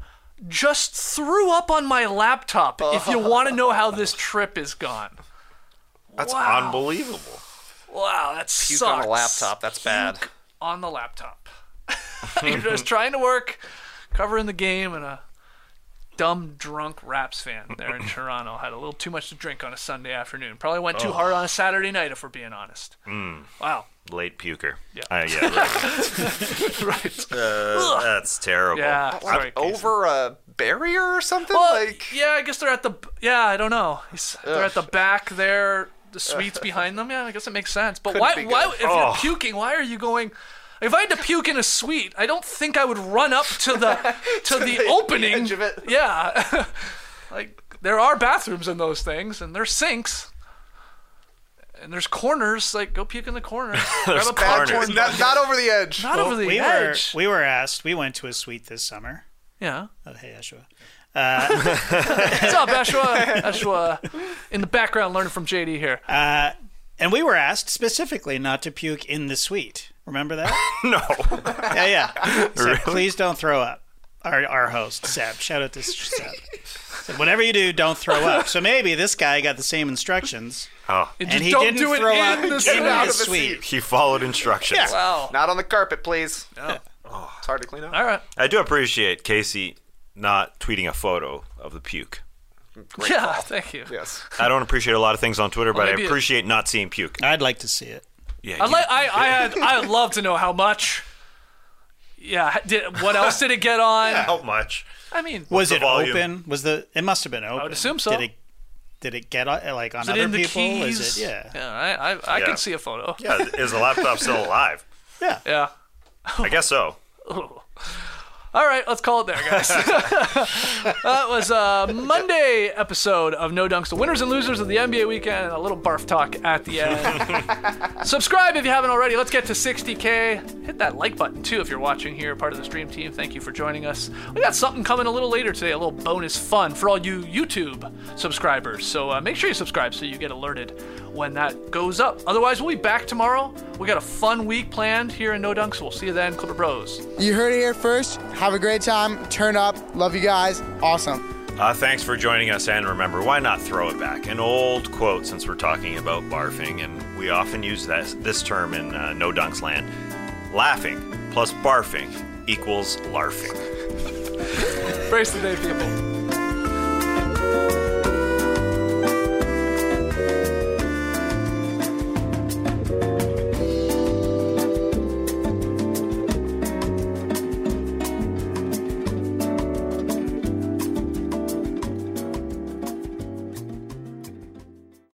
just threw up on my laptop if you want to know how this trip is gone. That's Wow. unbelievable. Wow, that Puke sucks. on the laptop. That's bad. On the laptop. You're just trying to work, covering the game, and a dumb drunk Raps fan there in Toronto had a little too much to drink on a Sunday afternoon. Probably went too Oh. hard on a Saturday night, if we're being honest. Mm. Wow. Late puker. Yeah. Uh, yeah. Right. right. Uh, that's terrible. Yeah, sorry, over a barrier or something? Well, like yeah, I guess they're at the. Yeah, I don't know. They're at the back there. The suites behind them. Yeah, I guess it makes sense. But Couldn't why? Why? good. If you're Oh. puking, why are you going? If I had to puke in a suite, I don't think I would run up to the to, the, the opening. edge of it. Yeah, like there are bathrooms in those things, and there's sinks, and there's corners. Like go puke in the corner. Grab a corners. popcorn not, not over the edge. Not Well, over the we edge. Were, we were asked. We went to a suite this summer. yeah. Oh, hey, Ashwa. What's up, Ashwa? Ashwa, in the background, learning from JD here. Uh, and we were asked specifically not to puke in the suite. Remember that? no. yeah, yeah. Said, Please don't throw up. Our, our host, Seb. Shout out to Seb. Said, Whatever you do, don't throw up. So maybe this guy got the same instructions. Oh. And And just he don't didn't do it throw in up the in suite. the Out of the suite. He followed instructions. Yeah. Wow. Not on the carpet, please. No. Oh, it's hard to clean up. All right. I do appreciate Casey not tweeting a photo of the puke. yeah. Thank you. Yes. I don't appreciate a lot of things on Twitter, Well, but I maybe it- appreciate not seeing puke. I'd like to see it. Yeah, I'd you- like. I. I had. I'd love to know how much. Yeah. Did what else did it get on? how much? I mean, Was it volume? open? Was the? It must have been open. I would assume so. Did it? Did it get on, like on is it other in the people? keys? Is it? Yeah. Yeah. I. I, I Yeah. can see a photo. Yeah, is the laptop still alive? Yeah. I guess so. Oh. All right, let's call it there, guys. that was a Monday episode of No Dunks, the winners and losers of the NBA weekend. A little barf talk at the end. Subscribe if you haven't already. Let's get to 60K. Hit that like button, too, if you're watching here, part of the stream team. Thank you for joining us. We got something coming a little later today, a little bonus fun for all you YouTube subscribers. So uh, make sure you subscribe so you get alerted when that goes up. Otherwise, we'll be back tomorrow. We got a fun week planned here in No Dunks. We'll see you then, Clipper Bros. You heard it here first. Have a great time. Turn up. Love you guys. Awesome. Uh, thanks for joining us, and remember, why not throw it back? An old quote since we're talking about barfing, and we often use this, this term in uh, No Dunks land. Laughing plus barfing equals larfing. Brace the day, people.